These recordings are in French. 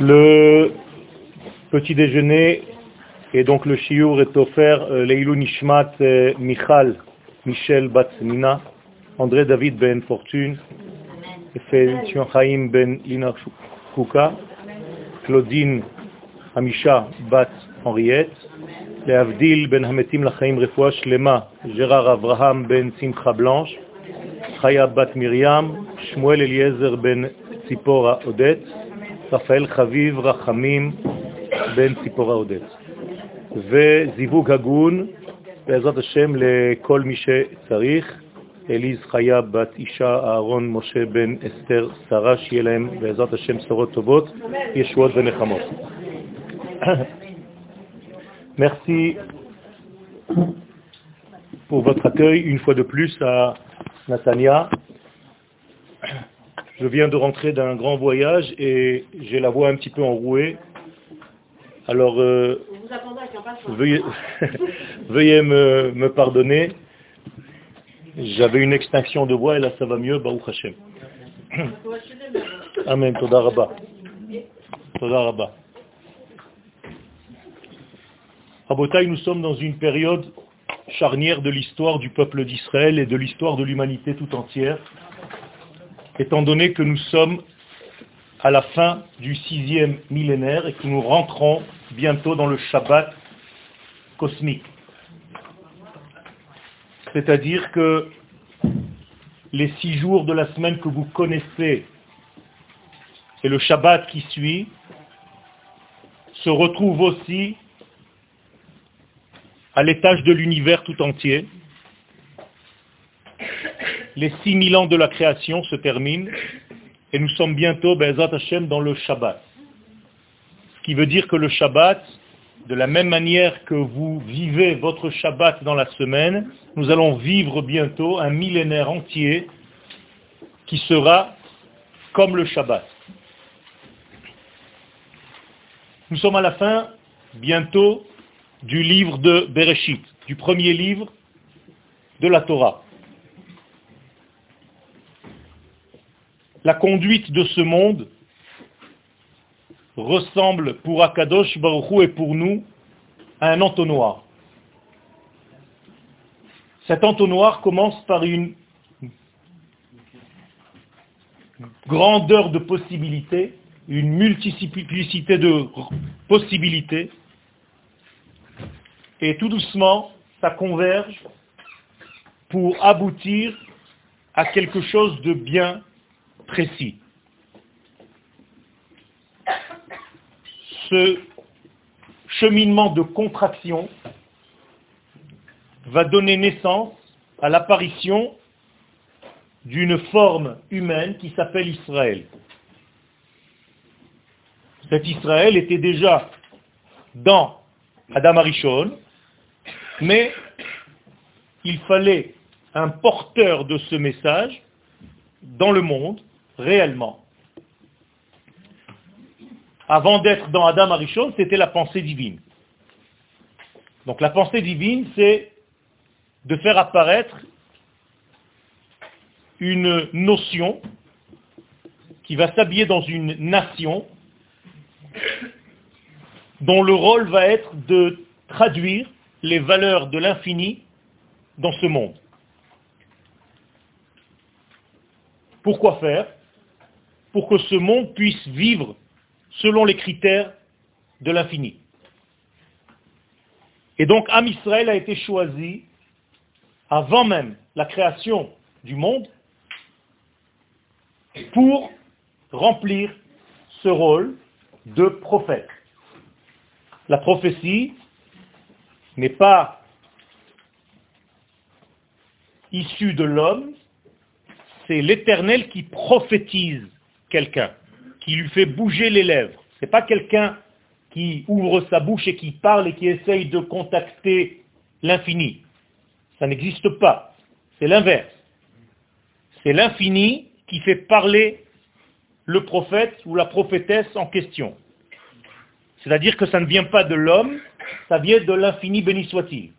Le petit déjeuner et donc le shiur est offert euh, Leilou Nishmat euh, Michal, Michel Batsmina, André David Ben Fortune, Félicien Chaim Ben Lina Kouka, Claudine Amisha Bat Henriette, Leavdil Ben Hametim Lachaim Refoua Shlema, Gérard Abraham Ben Simcha Blanche, Chaya Bat Miriam, Shmuel Eliezer Ben Tzipora Odette, Raphaël Chaviv Rachamim Ben Tzipora Odette. וזיווג הגון, בעזרת השם, לכל מי שצריך. אליז חיה בת אישה, אהרון משה בן אסתר שרה, שיהיה להם בעזרת השם בשורות טובות, ישועות ונחמות. Merci pour votre accueil une fois de plus à Natania. Je viens de rentrer d'un grand voyage et j'ai la voix un petit peu enrouée. Alors, euh, veuillez, veuillez me, me, pardonner. J'avais une extinction de voix et là ça va mieux, Baruch Hashem. Amen, Toda Rabba. Toda Rabba. Rabotai, nous sommes dans une période charnière de l'histoire du peuple d'Israël et de l'histoire de l'humanité tout entière, étant donné que nous sommes à la fin du sixième millénaire et que nous rentrons bientôt dans le Shabbat cosmique. C'est-à-dire que les six jours de la semaine que vous connaissez et le Shabbat qui suit se retrouvent aussi à l'étage de l'univers tout entier. Les six mille ans de la création se terminent et nous sommes bientôt, Bezat dans le Shabbat. Ce qui veut dire que le Shabbat, de la même manière que vous vivez votre Shabbat dans la semaine, nous allons vivre bientôt un millénaire entier qui sera comme le Shabbat. Nous sommes à la fin, bientôt, du livre de Bereshit, du premier livre de la Torah. La conduite de ce monde ressemble pour Akadosh Baruchou et pour nous à un entonnoir. Cet entonnoir commence par une grandeur de possibilités, une multiplicité de possibilités, et tout doucement, ça converge pour aboutir à quelque chose de bien précis. Ce cheminement de contraction va donner naissance à l'apparition d'une forme humaine qui s'appelle Israël. Cet Israël était déjà dans Adam Arishon, mais il fallait un porteur de ce message dans le monde, réellement. Avant d'être dans Adam Arishon, c'était la pensée divine. Donc la pensée divine, c'est de faire apparaître une notion qui va s'habiller dans une nation dont le rôle va être de traduire les valeurs de l'infini dans ce monde. Pourquoi faire? Pour que ce monde puisse vivre selon les critères de l'infini. Et donc Am Israël a été choisi avant même la création du monde pour remplir ce rôle de prophète. La prophétie n'est pas issue de l'homme, c'est l'éternel qui prophétise quelqu'un, qui lui fait bouger les lèvres. Ce n'est pas quelqu'un qui ouvre sa bouche et qui parle et qui essaye de contacter l'infini. Ça n'existe pas. C'est l'inverse. C'est l'infini qui fait parler le prophète ou la prophétesse en question. C'est-à-dire que ça ne vient pas de l'homme, ça vient de l'infini béni soit-il.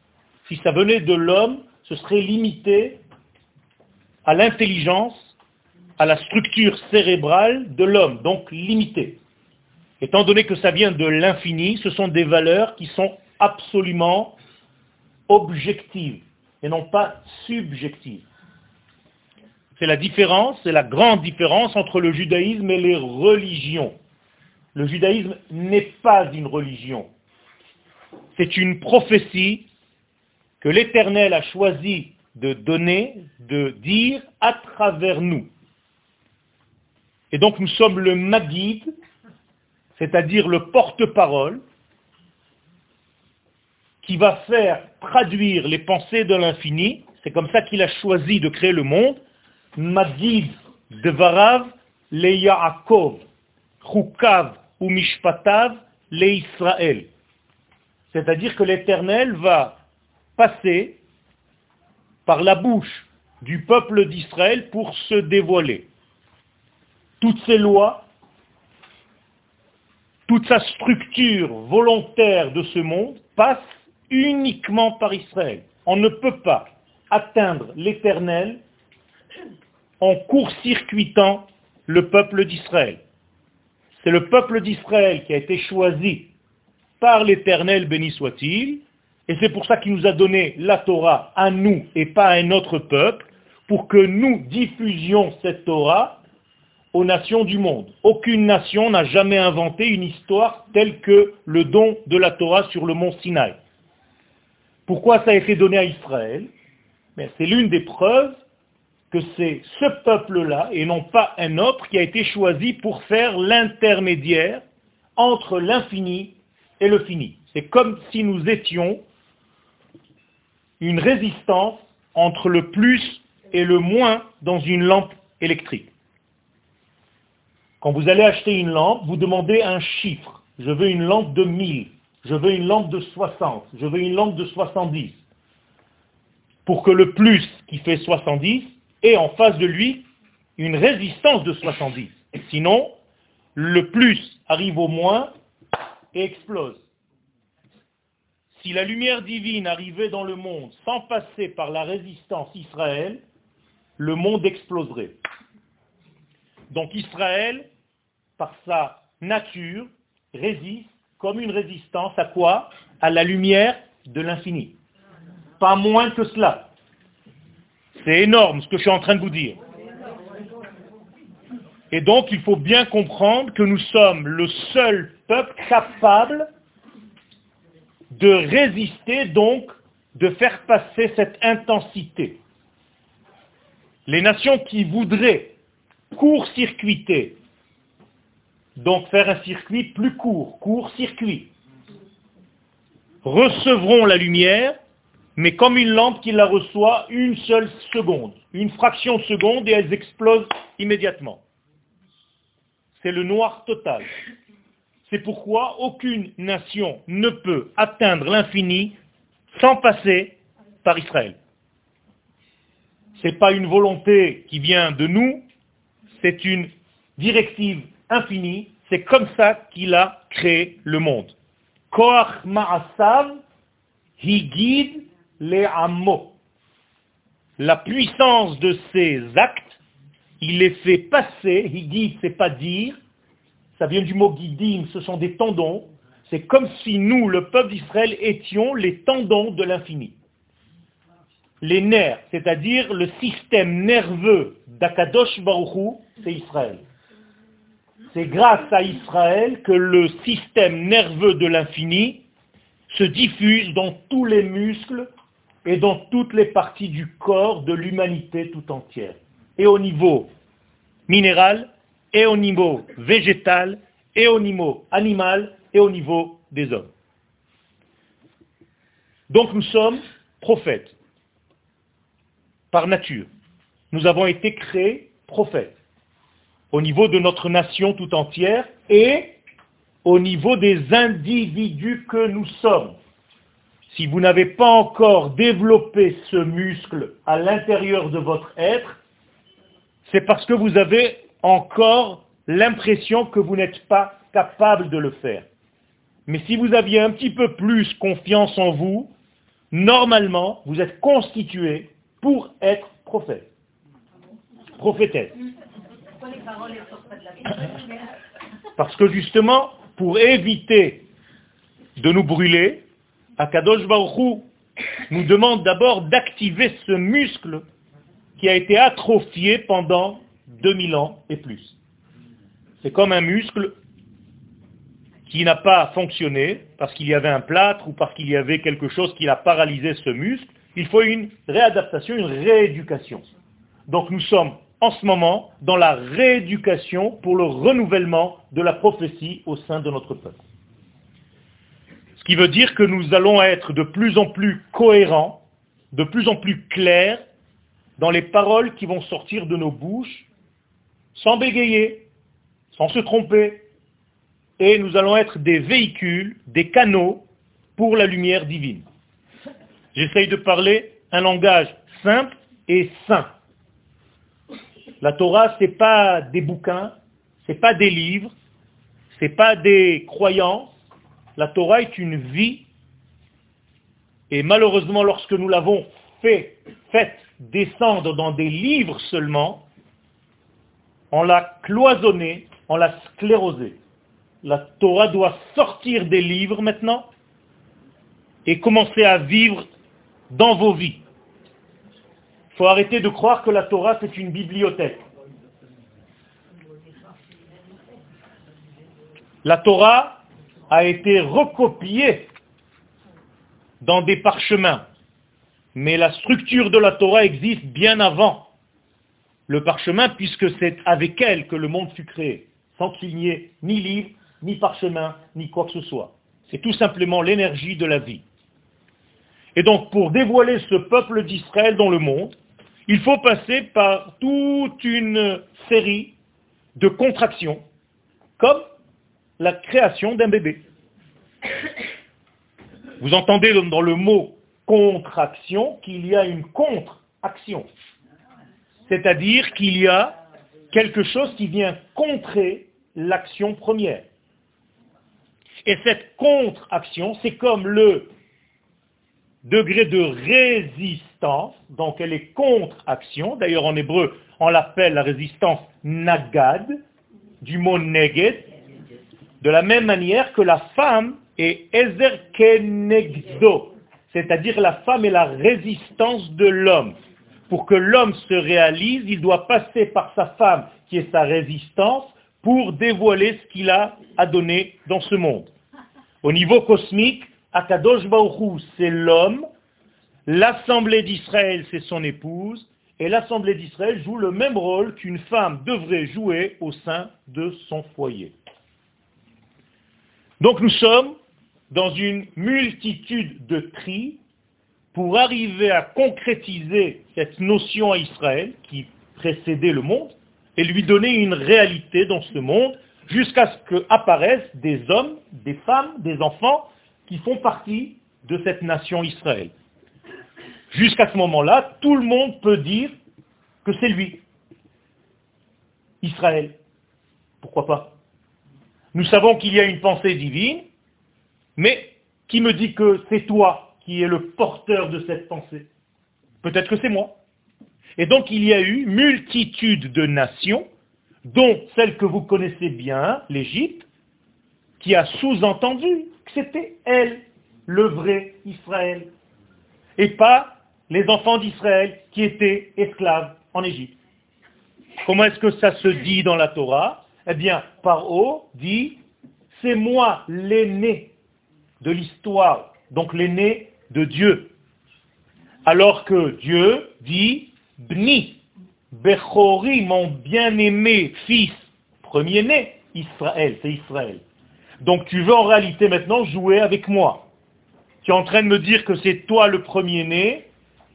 Si ça venait de l'homme, ce serait limité à l'intelligence, à la structure cérébrale de l'homme, donc limité. Étant donné que ça vient de l'infini, ce sont des valeurs qui sont absolument objectives et non pas subjectives. C'est la différence, c'est la grande différence entre le judaïsme et les religions. Le judaïsme n'est pas une religion. C'est une prophétie que l'Éternel a choisi de donner, de dire à travers nous. Et donc nous sommes le Magid, c'est-à-dire le porte-parole, qui va faire traduire les pensées de l'infini. C'est comme ça qu'il a choisi de créer le monde. Magid de Varav, le Yaakov, Chukav ou Mishpatav, le Israël. C'est-à-dire que l'Éternel va passer par la bouche du peuple d'Israël pour se dévoiler. Toutes ces lois, toute sa structure volontaire de ce monde passe uniquement par Israël. On ne peut pas atteindre l'éternel en court-circuitant le peuple d'Israël. C'est le peuple d'Israël qui a été choisi par l'éternel, béni soit-il, et c'est pour ça qu'il nous a donné la Torah à nous et pas à un autre peuple, pour que nous diffusions cette Torah aux nations du monde. Aucune nation n'a jamais inventé une histoire telle que le don de la Torah sur le mont Sinaï. Pourquoi ça a été donné à Israël? C'est l'une des preuves que c'est ce peuple-là, et non pas un autre, qui a été choisi pour faire l'intermédiaire entre l'infini et le fini. C'est comme si nous étions une résistance entre le plus et le moins dans une lampe électrique. Quand vous allez acheter une lampe, vous demandez un chiffre. Je veux une lampe de 1000, je veux une lampe de 60, je veux une lampe de 70. Pour que le plus qui fait 70 ait en face de lui une résistance de 70. Sinon, le plus arrive au moins et explose. Si la lumière divine arrivait dans le monde sans passer par la résistance Israël, le monde exploserait. Donc Israël, par sa nature, résiste comme une résistance à quoi? À la lumière de l'infini. Pas moins que cela. C'est énorme ce que je suis en train de vous dire. Et donc il faut bien comprendre que nous sommes le seul peuple capable de résister, donc de faire passer cette intensité. Les nations qui voudraient court-circuiter, donc faire un circuit plus court, court-circuit, recevront la lumière, mais comme une lampe qui la reçoit une seule seconde, une fraction de seconde, et elles explosent immédiatement. C'est le noir total. C'est pourquoi aucune nation ne peut atteindre l'infini sans passer par Israël. Ce n'est pas une volonté qui vient de nous, c'est une directive infinie, c'est comme ça qu'il a créé le monde. Koach ma'asav, guide les amo. La puissance de ses actes, il les fait passer, guide, c'est pas dire, ça vient du mot guidim, ce sont des tendons. C'est comme si nous, le peuple d'Israël, étions les tendons de l'infini. Les nerfs, c'est-à-dire le système nerveux d'Akadosh Baruchou, c'est Israël. C'est grâce à Israël que le système nerveux de l'infini se diffuse dans tous les muscles et dans toutes les parties du corps de l'humanité tout entière. Et au niveau minéral, et au niveau végétal, et au niveau animal, et au niveau des hommes. Donc nous sommes prophètes, par nature. Nous avons été créés prophètes, au niveau de notre nation tout entière, et au niveau des individus que nous sommes. Si vous n'avez pas encore développé ce muscle à l'intérieur de votre être, c'est parce que vous avez encore l'impression que vous n'êtes pas capable de le faire. Mais si vous aviez un petit peu plus confiance en vous, normalement, vous êtes constitué pour être prophète. Prophétesse. Parce que justement, pour éviter de nous brûler, Akadosh Baruch nous demande d'abord d'activer ce muscle qui a été atrophié pendant 2000 ans et plus. C'est comme un muscle qui n'a pas fonctionné parce qu'il y avait un plâtre ou parce qu'il y avait quelque chose qui a paralysé ce muscle. Il faut une réadaptation, une rééducation. Donc nous sommes en ce moment dans la rééducation pour le renouvellement de la prophétie au sein de notre peuple. Ce qui veut dire que nous allons être de plus en plus cohérents, de plus en plus clairs dans les paroles qui vont sortir de nos bouches, sans bégayer, sans se tromper. Et nous allons être des véhicules, des canaux pour la lumière divine. J'essaye de parler un langage simple et sain. La Torah, ce n'est pas des bouquins, ce n'est pas des livres, ce n'est pas des croyances. La Torah est une vie. Et malheureusement, lorsque nous l'avons fait, faite descendre dans des livres seulement, on l'a cloisonnée, on l'a sclérosée. La Torah doit sortir des livres maintenant et commencer à vivre dans vos vies. Faut arrêter de croire que la Torah c'est une bibliothèque. La Torah a été recopiée dans des parchemins. Mais la structure de la Torah existe bien avant le parchemin, puisque c'est avec elle que le monde fut créé, sans qu'il n'y ait ni livre, ni parchemin, ni quoi que ce soit. C'est tout simplement l'énergie de la vie. Et donc, pour dévoiler ce peuple d'Israël dans le monde, il faut passer par toute une série de contractions, comme la création d'un bébé. Vous entendez dans le mot contraction qu'il y a une contre-action. C'est-à-dire qu'il y a quelque chose qui vient contrer l'action première. Et cette contre-action, c'est comme le degré de résistance, donc elle est contre-action, d'ailleurs en hébreu on l'appelle la résistance nagad, du mot neged, de la même manière que la femme est ezer kenegdo, c'est-à-dire la femme est la résistance de l'homme. Pour que l'homme se réalise, il doit passer par sa femme, qui est sa résistance, pour dévoiler ce qu'il a à donner dans ce monde. Au niveau cosmique, Akadosh Baruch c'est l'homme, l'assemblée d'Israël, c'est son épouse, et l'assemblée d'Israël joue le même rôle qu'une femme devrait jouer au sein de son foyer. Donc nous sommes dans une multitude de tris pour arriver à concrétiser cette notion à Israël qui précédait le monde et lui donner une réalité dans ce monde jusqu'à ce qu'apparaissent des hommes, des femmes, des enfants qui font partie de cette nation Israël. Jusqu'à ce moment-là, tout le monde peut dire que c'est lui, Israël. Pourquoi pas? Nous savons qu'il y a une pensée divine, mais qui me dit que c'est toi qui es le porteur de cette pensée? Peut-être que c'est moi. Et donc il y a eu multitude de nations, dont celle que vous connaissez bien, l'Égypte, qui a sous-entendu c'était elle, le vrai Israël, et pas les enfants d'Israël qui étaient esclaves en Égypte. Comment est-ce que ça se dit dans la Torah? Eh bien, Paro dit, c'est moi l'aîné de l'histoire, donc l'aîné de Dieu. Alors que Dieu dit, Bni, Bechori, mon bien-aimé fils, premier-né, Israël, c'est Israël. Donc tu veux en réalité maintenant jouer avec moi. Tu es en train de me dire que c'est toi le premier-né,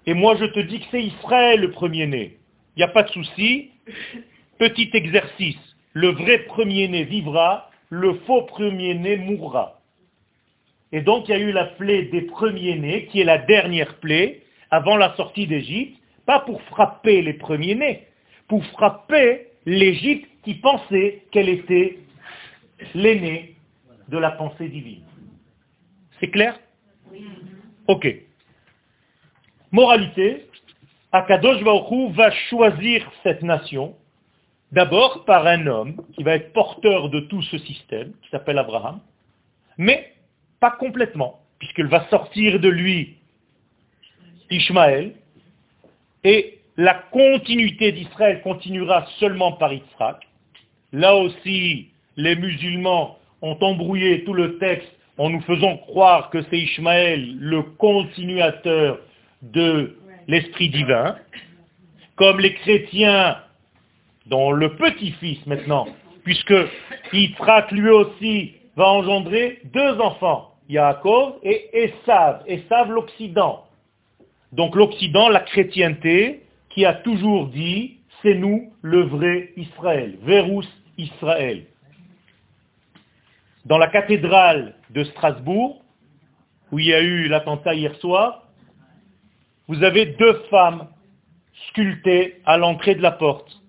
et moi je te dis que c'est Israël le premier-né. Il n'y a pas de souci. Petit exercice. Le vrai premier-né vivra, le faux premier-né mourra. Et donc il y a eu la plaie des premiers-nés, qui est la dernière plaie, avant la sortie d'Égypte, pas pour frapper les premiers-nés, pour frapper l'Égypte qui pensait qu'elle était l'aînée de la pensée divine. C'est clair? Ok. Moralité, Akadosh Baruch va choisir cette nation D'abord par un homme qui va être porteur de tout ce système, qui s'appelle Abraham, mais pas complètement, puisqu'il va sortir de lui Ishmaël, et la continuité d'Israël continuera seulement par Yitzhak. Là aussi, les musulmans ont embrouillé tout le texte en nous faisant croire que c'est Ishmaël le continuateur de l'esprit divin, comme les chrétiens dont le petit-fils maintenant, puisque Yitzhak lui aussi va engendrer deux enfants, Yaakov et Esav, Esav l'Occident. Donc l'Occident, la chrétienté, qui a toujours dit, c'est nous le vrai Israël, Verus Israël. Dans la cathédrale de Strasbourg, où il y a eu l'attentat hier soir, vous avez deux femmes sculptées à l'entrée de la porte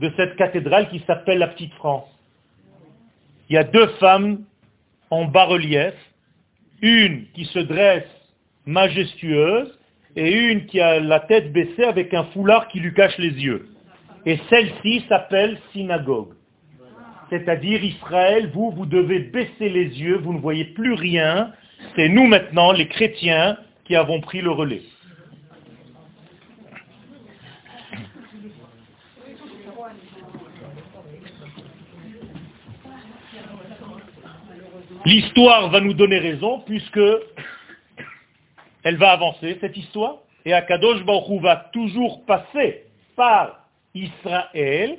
de cette cathédrale qui s'appelle la Petite France. Il y a deux femmes en bas-relief, une qui se dresse majestueuse et une qui a la tête baissée avec un foulard qui lui cache les yeux. Et celle-ci s'appelle synagogue. C'est-à-dire Israël, vous, vous devez baisser les yeux, vous ne voyez plus rien. C'est nous maintenant, les chrétiens, qui avons pris le relais. L'histoire va nous donner raison puisque elle va avancer, cette histoire, et Akadosh Baruch va toujours passer par Israël,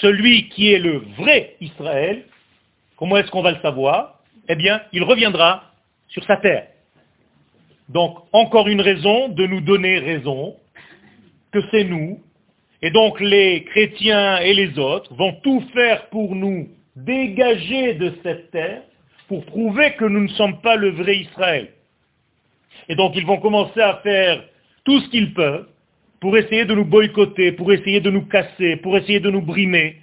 celui qui est le vrai Israël, comment est-ce qu'on va le savoir? Eh bien, il reviendra sur sa terre. Donc, encore une raison de nous donner raison que c'est nous, et donc les chrétiens et les autres vont tout faire pour nous dégager de cette terre pour prouver que nous ne sommes pas le vrai Israël. Et donc ils vont commencer à faire tout ce qu'ils peuvent pour essayer de nous boycotter, pour essayer de nous casser, pour essayer de nous brimer,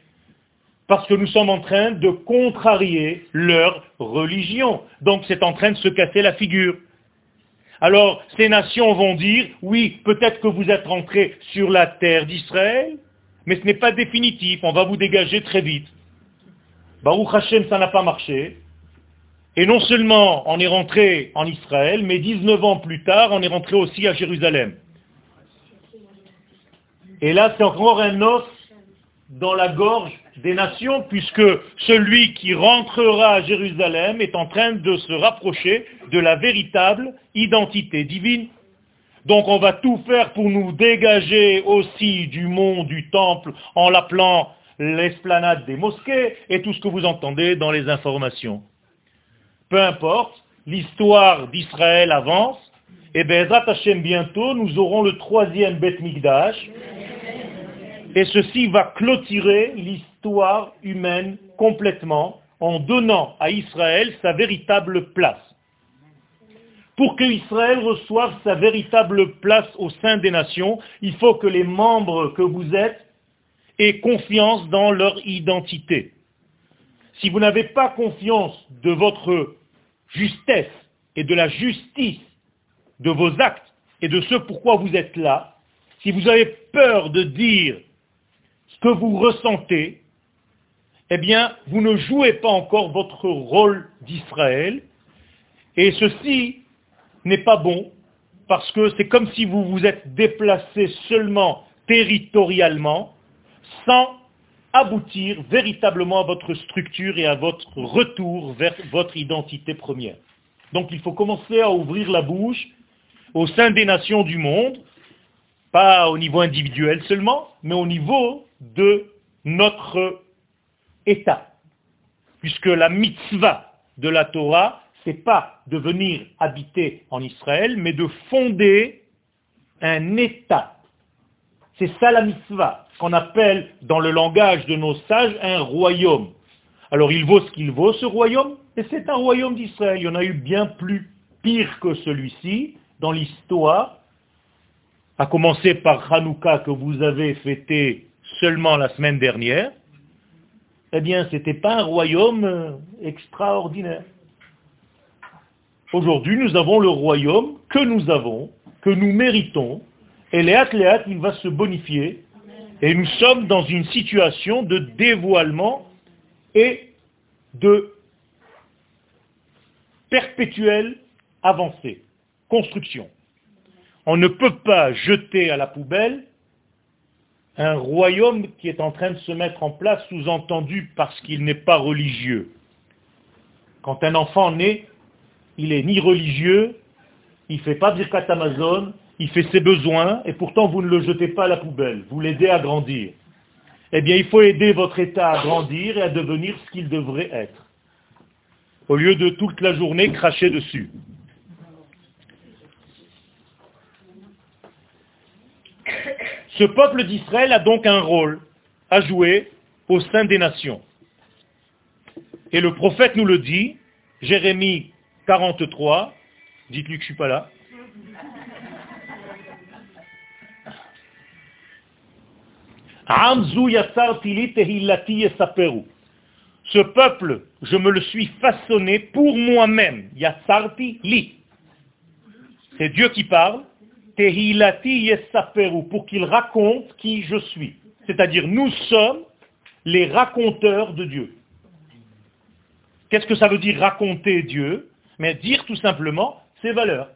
parce que nous sommes en train de contrarier leur religion. Donc c'est en train de se casser la figure. Alors ces nations vont dire, oui, peut-être que vous êtes rentrés sur la terre d'Israël, mais ce n'est pas définitif, on va vous dégager très vite. Baruch Hashem, ça n'a pas marché. Et non seulement on est rentré en Israël, mais 19 ans plus tard, on est rentré aussi à Jérusalem. Et là, c'est encore un os dans la gorge des nations, puisque celui qui rentrera à Jérusalem est en train de se rapprocher de la véritable identité divine. Donc on va tout faire pour nous dégager aussi du monde du temple en l'appelant l'esplanade des mosquées et tout ce que vous entendez dans les informations. Peu importe, l'histoire d'Israël avance, et Bezrat Hashem bientôt, nous aurons le troisième Bet Mikdash, et ceci va clôturer l'histoire humaine complètement en donnant à Israël sa véritable place. Pour que Israël reçoive sa véritable place au sein des nations, il faut que les membres que vous êtes aient confiance dans leur identité. Si vous n'avez pas confiance de votre justesse et de la justice de vos actes et de ce pourquoi vous êtes là, si vous avez peur de dire ce que vous ressentez, eh bien, vous ne jouez pas encore votre rôle d'Israël, et ceci n'est pas bon, parce que c'est comme si vous vous êtes déplacé seulement territorialement, sans aboutir véritablement à votre structure et à votre retour vers votre identité première. Donc il faut commencer à ouvrir la bouche au sein des nations du monde, pas au niveau individuel seulement, mais au niveau de notre État. Puisque la mitzvah de la Torah, c'est pas de venir habiter en Israël, mais de fonder un État. C'est ça la mitzvah qu'on appelle dans le langage de nos sages un royaume. Alors il vaut ce qu'il vaut ce royaume, et c'est un royaume d'Israël. Il y en a eu bien plus pire que celui-ci dans l'histoire, à commencer par Hanouka que vous avez fêté seulement la semaine dernière. Eh bien, ce n'était pas un royaume euh, extraordinaire. Aujourd'hui, nous avons le royaume que nous avons, que nous méritons, et Léat Léat, il va se bonifier Et nous sommes dans une situation de dévoilement et de perpétuelle avancée, On ne peut pas jeter à la poubelle un royaume qui est en train de se mettre en place, sous-entendu parce qu'il n'est pas religieux. Quand un enfant naît, il est ni religieux, il ne fait pas Birkat Amazon, il fait ses besoins, et pourtant vous ne le jetez pas à la poubelle, vous l'aidez à grandir. Eh bien, il faut aider votre État à grandir et à devenir ce qu'il devrait être, au lieu de toute la journée cracher dessus. Ce peuple d'Israël a donc un rôle à jouer au sein des nations. Et le prophète nous le dit, Jérémie 43, dites-lui que je ne suis pas là. Ce peuple, je me le suis façonné pour moi-même. Yatsarti li. C'est Dieu qui parle. Tehilati yesaperu. Pour qu'il raconte qui je suis. C'est-à-dire, nous sommes les raconteurs de Dieu. Qu'est-ce que ça veut dire raconter Dieu? Mais dire tout simplement ses valeurs.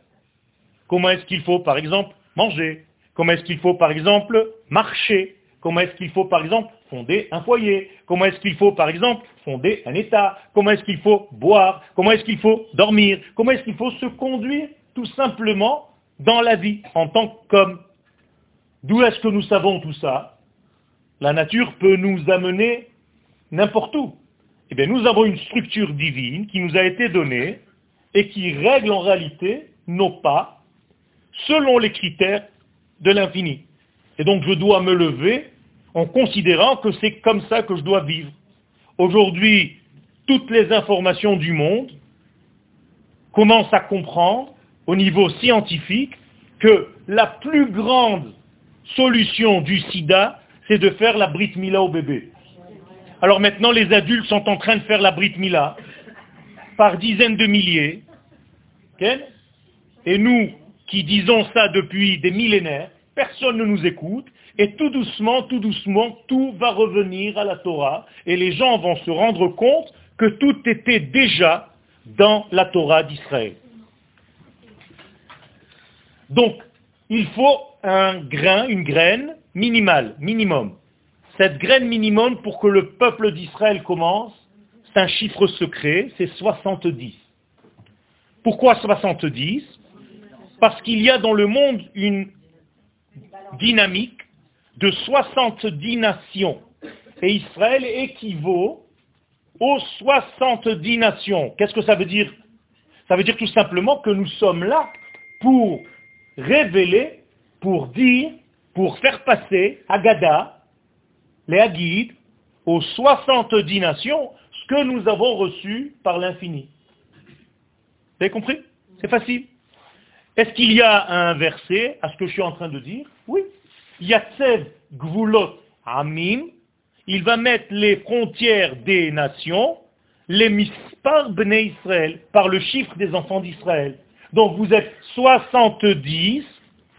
Comment est-ce qu'il faut, par exemple, manger? Comment est-ce qu'il faut, par exemple, marcher? Comment est-ce qu'il faut, par exemple, fonder un foyer? Comment est-ce qu'il faut, par exemple, fonder un État? Comment est-ce qu'il faut boire? Comment est-ce qu'il faut dormir? Comment est-ce qu'il faut se conduire? Tout simplement dans la vie en tant qu'homme D'où est-ce que nous savons tout ça? La nature peut nous amener n'importe où. Eh bien, nous avons une structure divine qui nous a été donnée et qui règle en réalité nos pas selon les critères de l'infini. Et donc je dois me lever en considérant que c'est comme ça que je dois vivre. Aujourd'hui, toutes les informations du monde commencent à comprendre au niveau scientifique que la plus grande solution du sida, c'est de faire la Brit Mila au bébé. Alors maintenant, les adultes sont en train de faire la Brit Mila par dizaines de milliers. Et nous, qui disons ça depuis des millénaires, personne ne nous écoute, et tout doucement, tout doucement, tout va revenir à la Torah, et les gens vont se rendre compte que tout était déjà dans la Torah d'Israël. Donc, il faut un grain, une graine minimale, minimum. Cette graine minimum pour que le peuple d'Israël commence, c'est un chiffre secret, c'est 70. Pourquoi 70 Parce qu'il y a dans le monde une dynamique de 70 nations. Et Israël équivaut aux 70 nations. Qu'est-ce que ça veut dire? Ça veut dire tout simplement que nous sommes là pour révéler, pour dire, pour faire passer Agada, les Haguides, aux 70 nations, ce que nous avons reçu par l'infini. Vous avez compris? C'est facile. Est-ce qu'il y a un verset à ce que je suis en train de dire? Oui. Yatsev Gvulot Amim, il va mettre les frontières des nations, les mispar Bnei Israël, par le chiffre des enfants d'Israël. Donc vous êtes 70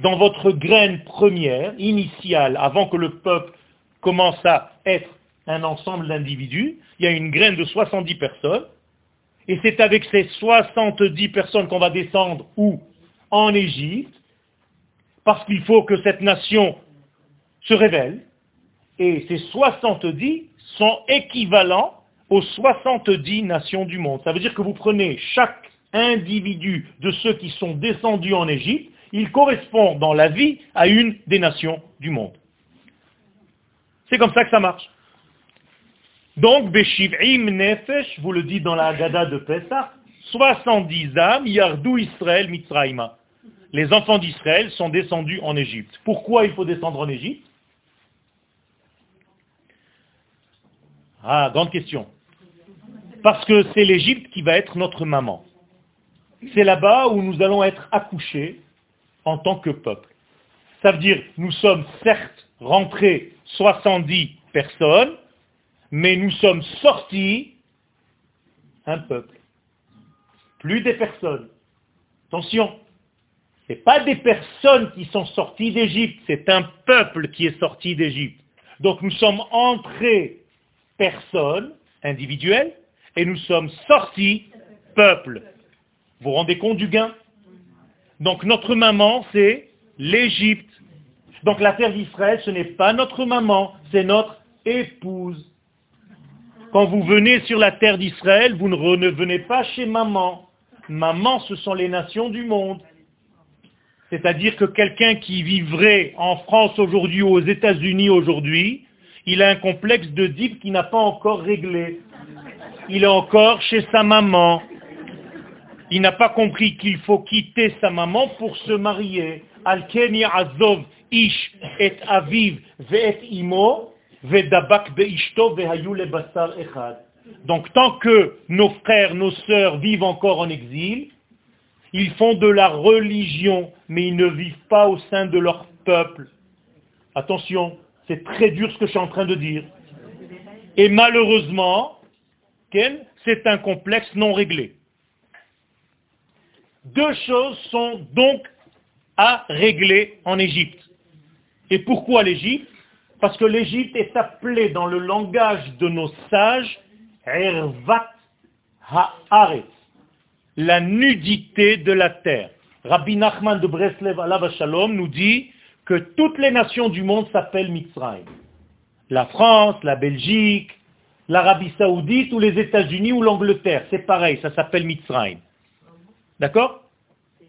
dans votre graine première, initiale, avant que le peuple commence à être un ensemble d'individus. Il y a une graine de 70 personnes. Et c'est avec ces 70 personnes qu'on va descendre où? En Égypte, parce qu'il faut que cette nation se révèle, et ces 70 sont équivalents aux 70 nations du monde. Ça veut dire que vous prenez chaque individu de ceux qui sont descendus en Égypte, il correspond dans la vie à une des nations du monde. C'est comme ça que ça marche. Donc, Beshiv'im Nefesh, vous le dites dans la Haggadah de Pesach, 70 âmes, Yardou Israël Mitzrayma les enfants d'Israël sont descendus en Égypte. Pourquoi il faut descendre en Égypte? Ah, grande question. Parce que c'est l'Égypte qui va être notre maman. C'est là-bas où nous allons être accouchés en tant que peuple. Ça veut dire, nous sommes certes rentrés 70 personnes, mais nous sommes sortis un peuple. Plus des personnes. Attention, ce pas des personnes qui sont sorties d'Égypte, c'est un peuple qui est sorti d'Égypte. Donc nous sommes entrés personnes, individuelles, et nous sommes sortis peuple. Vous vous rendez compte du gain? Donc notre maman, c'est l'Égypte. Donc la terre d'Israël, ce n'est pas notre maman, c'est notre épouse. Quand vous venez sur la terre d'Israël, vous ne venez pas chez maman. Maman, ce sont les nations du monde. C'est-à-dire que quelqu'un qui vivrait en France aujourd'hui ou aux États-Unis aujourd'hui, il a un complexe de deep qui n'a pas encore réglé. Il est encore chez sa maman. Il n'a pas compris qu'il faut quitter sa maman pour se marier. Alkeni azov ish et aviv ve'et imo ve'dabak be'ishto ve'hayu basar echad. Donc tant que nos frères, nos sœurs vivent encore en exil, ils font de la religion, mais ils ne vivent pas au sein de leur peuple. Attention, c'est très dur ce que je suis en train de dire. Et malheureusement, c'est un complexe non réglé. Deux choses sont donc à régler en Égypte. Et pourquoi l'Égypte? Parce que l'Égypte est appelée dans le langage de nos sages Ervat la nudité de la terre. Rabbi Nachman de Breslev Alav Shalom nous dit que toutes les nations du monde s'appellent Mitzrayim. La France, la Belgique, l'Arabie Saoudite ou les États-Unis ou l'Angleterre, c'est pareil, ça s'appelle Mitzrayim. D'accord?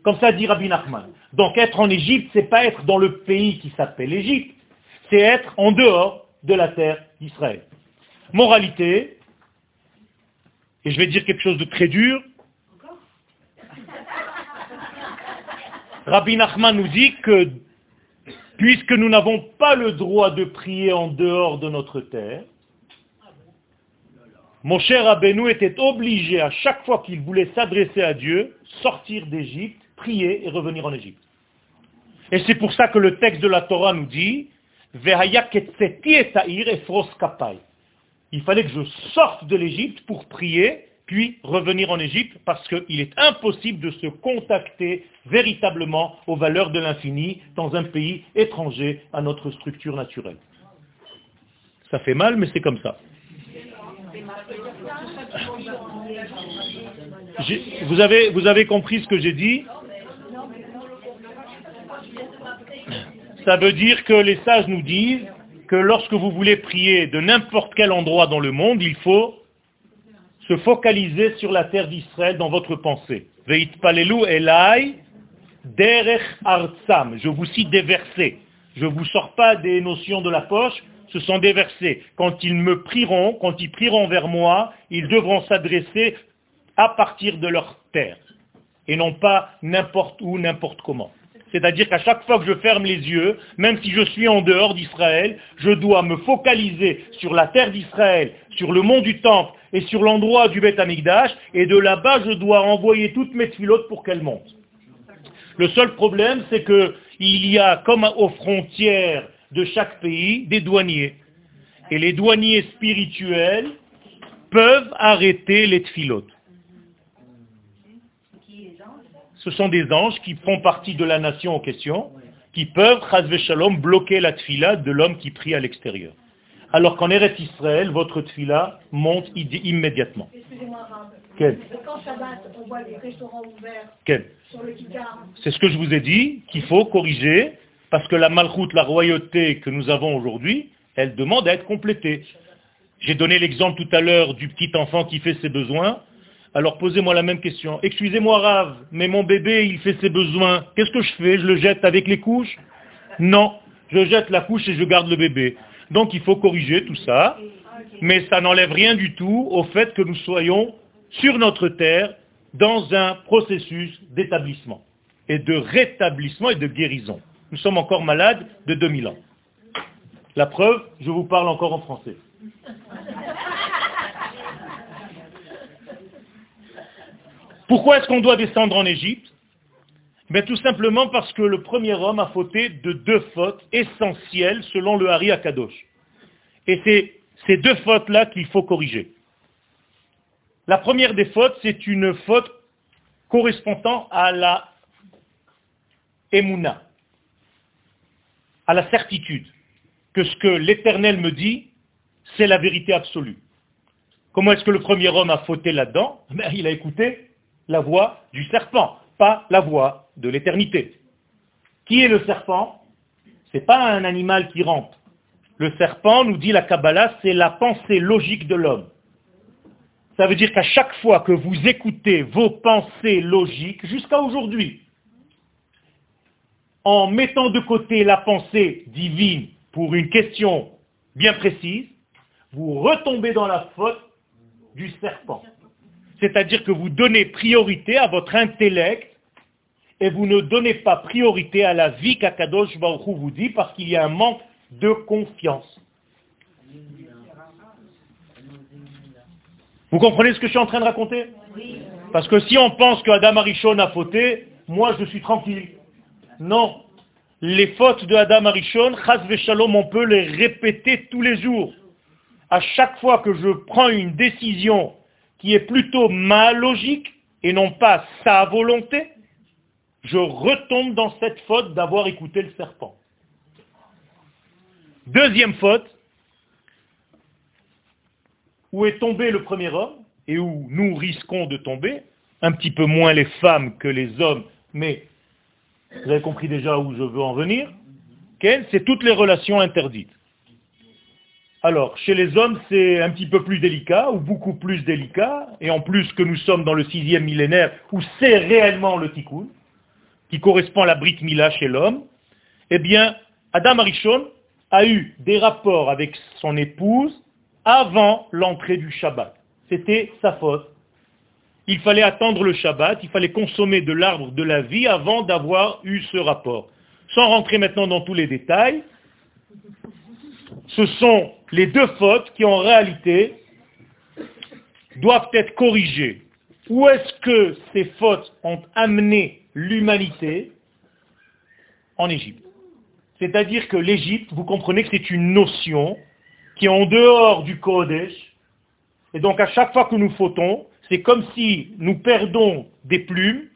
Comme ça dit Rabbi Nachman. Donc être en Égypte, c'est pas être dans le pays qui s'appelle Égypte, c'est être en dehors de la terre d'Israël. Moralité, et je vais dire quelque chose de très dur, Rabbi Nachman nous dit que puisque nous n'avons pas le droit de prier en dehors de notre terre, mon cher Rabbeinu était obligé à chaque fois qu'il voulait s'adresser à Dieu, sortir d'Égypte, prier et revenir en Égypte. Et c'est pour ça que le texte de la Torah nous dit, il fallait que je sorte de l'Égypte pour prier puis revenir en Égypte parce qu'il est impossible de se contacter véritablement aux valeurs de l'infini dans un pays étranger à notre structure naturelle. Ça fait mal, mais c'est comme ça. Vous avez, compris ce que j'ai dit? Ça veut dire que les sages nous disent que lorsque vous voulez prier de n'importe quel endroit dans le monde, il faut se focaliser sur la terre d'Israël dans votre pensée. elai derech artsam. Je vous cite des versets. Je ne vous sors pas des notions de la poche, ce sont des versets. Quand ils me prieront, quand ils prieront vers moi, ils devront s'adresser à partir de leur terre, et non pas n'importe où, n'importe comment. C'est-à-dire qu'à chaque fois que je ferme les yeux, même si je suis en dehors d'Israël, je dois me focaliser sur la terre d'Israël, sur le mont du Temple et sur l'endroit du Beth Amikdash, et de là-bas, je dois envoyer toutes mes filotes pour qu'elles montent. Le seul problème, c'est qu'il y a, comme aux frontières de chaque pays, des douaniers. Et les douaniers spirituels peuvent arrêter les tfilotes ce sont des anges qui font partie de la nation en question, qui peuvent, chazve shalom, bloquer la tfila de l'homme qui prie à l'extérieur. Alors qu'en Eretz Israël, votre tfila monte immédiatement. Excusez-moi, Quel Quand Shabbat, on voit les restaurants ouverts sur le C'est ce que je vous ai dit, qu'il faut corriger, parce que la malchoute, la royauté que nous avons aujourd'hui, elle demande à être complétée. J'ai donné l'exemple tout à l'heure du petit enfant qui fait ses besoins. Alors posez-moi la même question. Excusez-moi Rave, mais mon bébé, il fait ses besoins. Qu'est-ce que je fais? Je le jette avec les couches? Non, je jette la couche et je garde le bébé. Donc il faut corriger tout ça, mais ça n'enlève rien du tout au fait que nous soyons sur notre terre dans un processus d'établissement et de rétablissement et de guérison. Nous sommes encore malades de 2000 ans. La preuve, je vous parle encore en français. Pourquoi est-ce qu'on doit descendre en Égypte? Ben, Tout simplement parce que le premier homme a fauté de deux fautes essentielles selon le Hari Akadosh. Et c'est ces deux fautes-là qu'il faut corriger. La première des fautes, c'est une faute correspondant à la emuna, à la certitude. que ce que l'Éternel me dit, c'est la vérité absolue. Comment est-ce que le premier homme a fauté là-dedans? Ben, Il a écouté la voix du serpent, pas la voix de l'éternité. Qui est le serpent? Ce n'est pas un animal qui rampe. Le serpent, nous dit la Kabbalah, c'est la pensée logique de l'homme. Ça veut dire qu'à chaque fois que vous écoutez vos pensées logiques, jusqu'à aujourd'hui, en mettant de côté la pensée divine pour une question bien précise, vous retombez dans la faute du serpent. C'est-à-dire que vous donnez priorité à votre intellect et vous ne donnez pas priorité à la vie qu'Akadosh Baruch vous dit parce qu'il y a un manque de confiance. Vous comprenez ce que je suis en train de raconter? Parce que si on pense que Adam Arishon a fauté, moi je suis tranquille. Non. Les fautes de Adam Arishon, Chaz Shalom, on peut les répéter tous les jours. À chaque fois que je prends une décision qui est plutôt ma logique et non pas sa volonté, je retombe dans cette faute d'avoir écouté le serpent. Deuxième faute, où est tombé le premier homme et où nous risquons de tomber, un petit peu moins les femmes que les hommes, mais vous avez compris déjà où je veux en venir, c'est toutes les relations interdites. Alors, chez les hommes, c'est un petit peu plus délicat, ou beaucoup plus délicat, et en plus que nous sommes dans le sixième millénaire, où c'est réellement le tikkun, qui correspond à la brique mila chez l'homme, eh bien, Adam Arishon a eu des rapports avec son épouse avant l'entrée du Shabbat. C'était sa faute. Il fallait attendre le Shabbat, il fallait consommer de l'arbre de la vie avant d'avoir eu ce rapport. Sans rentrer maintenant dans tous les détails, ce sont les deux fautes qui en réalité doivent être corrigées. Où est-ce que ces fautes ont amené l'humanité? En Égypte. C'est-à-dire que l'Égypte, vous comprenez que c'est une notion qui est en dehors du Kodesh. Et donc à chaque fois que nous fautons, c'est comme si nous perdons des plumes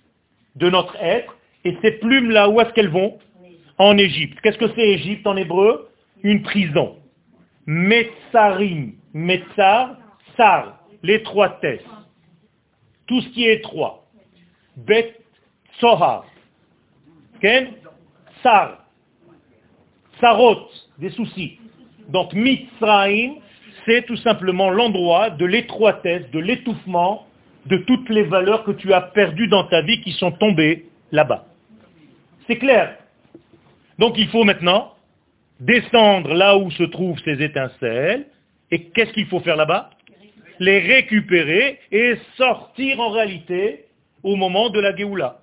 de notre être, et ces plumes-là, où est-ce qu'elles vont? En Égypte. Qu'est-ce que c'est Égypte en hébreu? Une prison. Metzarim, Metzar, Sar, l'étroitesse. Tout ce qui est étroit. Bet, Sohar. Ken Sar. Sarot, des soucis. Donc Mitzraïm, c'est tout simplement l'endroit de l'étroitesse, de l'étouffement de toutes les valeurs que tu as perdues dans ta vie qui sont tombées là-bas. C'est clair. Donc il faut maintenant descendre là où se trouvent ces étincelles, et qu'est-ce qu'il faut faire là-bas? Les récupérer et sortir en réalité au moment de la Géoula.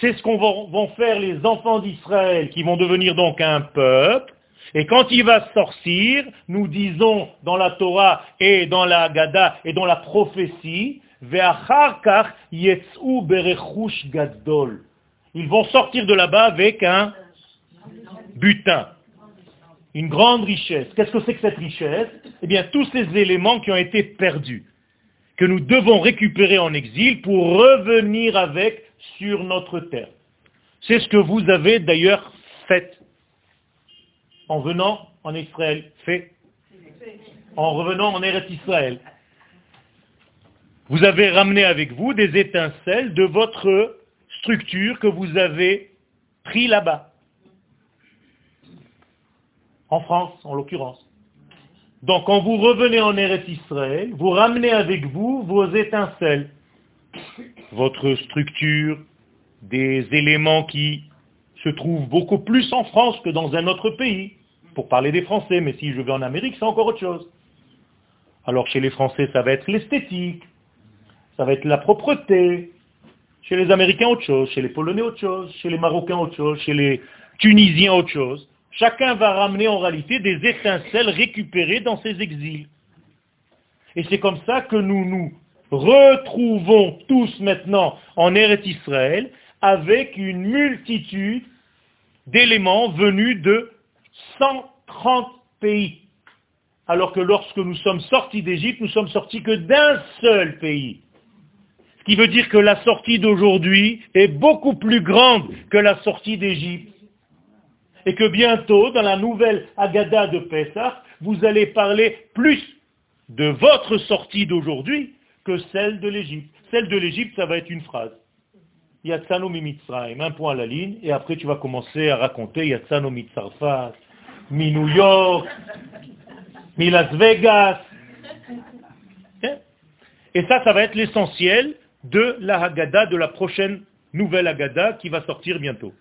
C'est ce qu'on vont faire les enfants d'Israël qui vont devenir donc un peuple, et quand il va sortir, nous disons dans la Torah et dans la Gada et dans la prophétie, ils vont sortir de là-bas avec un butin, une grande richesse. Qu'est-ce que c'est que cette richesse? Eh bien, tous ces éléments qui ont été perdus, que nous devons récupérer en exil pour revenir avec sur notre terre. C'est ce que vous avez d'ailleurs fait en venant en Israël, fait, en revenant en Eretz Israël. Vous avez ramené avec vous des étincelles de votre structure que vous avez pris là-bas. En France, en l'occurrence. Donc quand vous revenez en Eretz Israël, vous ramenez avec vous vos étincelles, votre structure, des éléments qui se trouvent beaucoup plus en France que dans un autre pays, pour parler des Français, mais si je vais en Amérique, c'est encore autre chose. Alors chez les Français, ça va être l'esthétique, ça va être la propreté, chez les Américains autre chose, chez les Polonais autre chose, chez les Marocains autre chose, chez les Tunisiens autre chose. Chacun va ramener en réalité des étincelles récupérées dans ses exils. Et c'est comme ça que nous nous retrouvons tous maintenant en Eretz Israël avec une multitude d'éléments venus de 130 pays. Alors que lorsque nous sommes sortis d'Égypte, nous sommes sortis que d'un seul pays. Ce qui veut dire que la sortie d'aujourd'hui est beaucoup plus grande que la sortie d'Égypte. et que bientôt, dans la nouvelle Agada de Pessah, vous allez parler plus de votre sortie d'aujourd'hui que celle de l'Égypte. Celle de l'Égypte, ça va être une phrase. Yatsano Mitzrayim, un point à la ligne, et après tu vas commencer à raconter Yatsano Mitzarfat, mi New York, mi Las Vegas. Hein? Et ça, ça va être l'essentiel de la Haggadah, de la prochaine nouvelle Haggadah qui va sortir bientôt.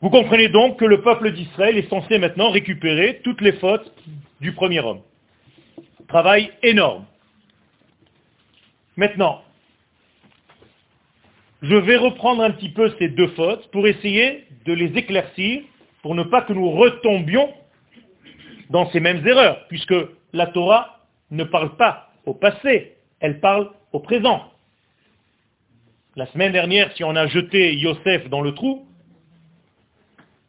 Vous comprenez donc que le peuple d'Israël est censé maintenant récupérer toutes les fautes du premier homme. Travail énorme. Maintenant, je vais reprendre un petit peu ces deux fautes pour essayer de les éclaircir, pour ne pas que nous retombions dans ces mêmes erreurs, puisque la Torah ne parle pas au passé, elle parle au présent. La semaine dernière, si on a jeté Yosef dans le trou,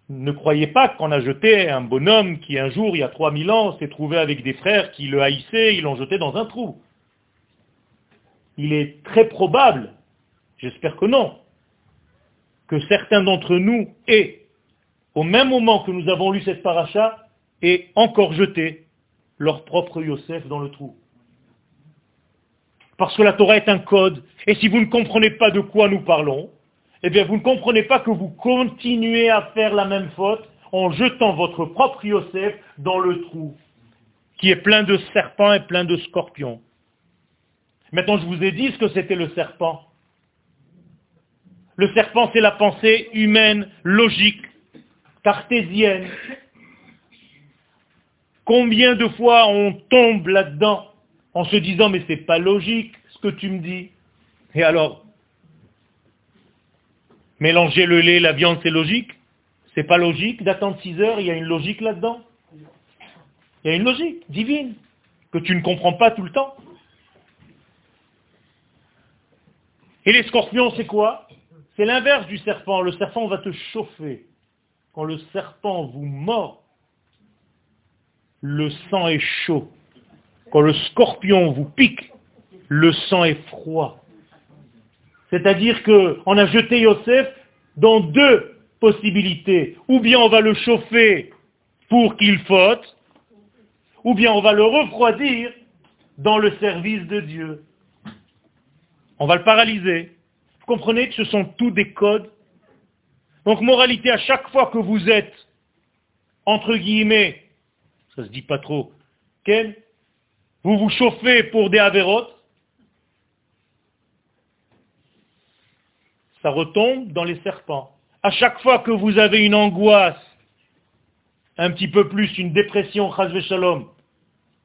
ne croyez pas qu'on a jeté un bonhomme qui un jour, il y a 3000 ans, s'est trouvé avec des frères qui le haïssaient, ils l'ont jeté dans un trou. Il est très probable, j'espère que non, que certains d'entre nous aient, au même moment que nous avons lu cette paracha, aient encore jeté leur propre Yosef dans le trou. Parce que la Torah est un code, et si vous ne comprenez pas de quoi nous parlons, eh bien vous ne comprenez pas que vous continuez à faire la même faute en jetant votre propre Yosef dans le trou, qui est plein de serpents et plein de scorpions. Maintenant, je vous ai dit ce que c'était le serpent. Le serpent, c'est la pensée humaine, logique, cartésienne. Combien de fois on tombe là-dedans en se disant mais c'est pas logique ce que tu me dis. Et alors, Mélanger le lait, la viande, c'est logique? C'est pas logique d'attendre 6 heures, il y a une logique là-dedans? Il y a une logique divine que tu ne comprends pas tout le temps. Et les scorpions, c'est quoi? C'est l'inverse du serpent. Le serpent va te chauffer. Quand le serpent vous mord, le sang est chaud. Quand le scorpion vous pique, le sang est froid. C'est-à-dire qu'on a jeté Yosef dans deux possibilités. Ou bien on va le chauffer pour qu'il faute, ou bien on va le refroidir dans le service de Dieu. On va le paralyser. Comprenez que ce sont tous des codes Donc moralité, à chaque fois que vous êtes, entre guillemets, ça se dit pas trop, quel vous vous chauffez pour des avérotes, ça retombe dans les serpents. À chaque fois que vous avez une angoisse, un petit peu plus, une dépression, shalom,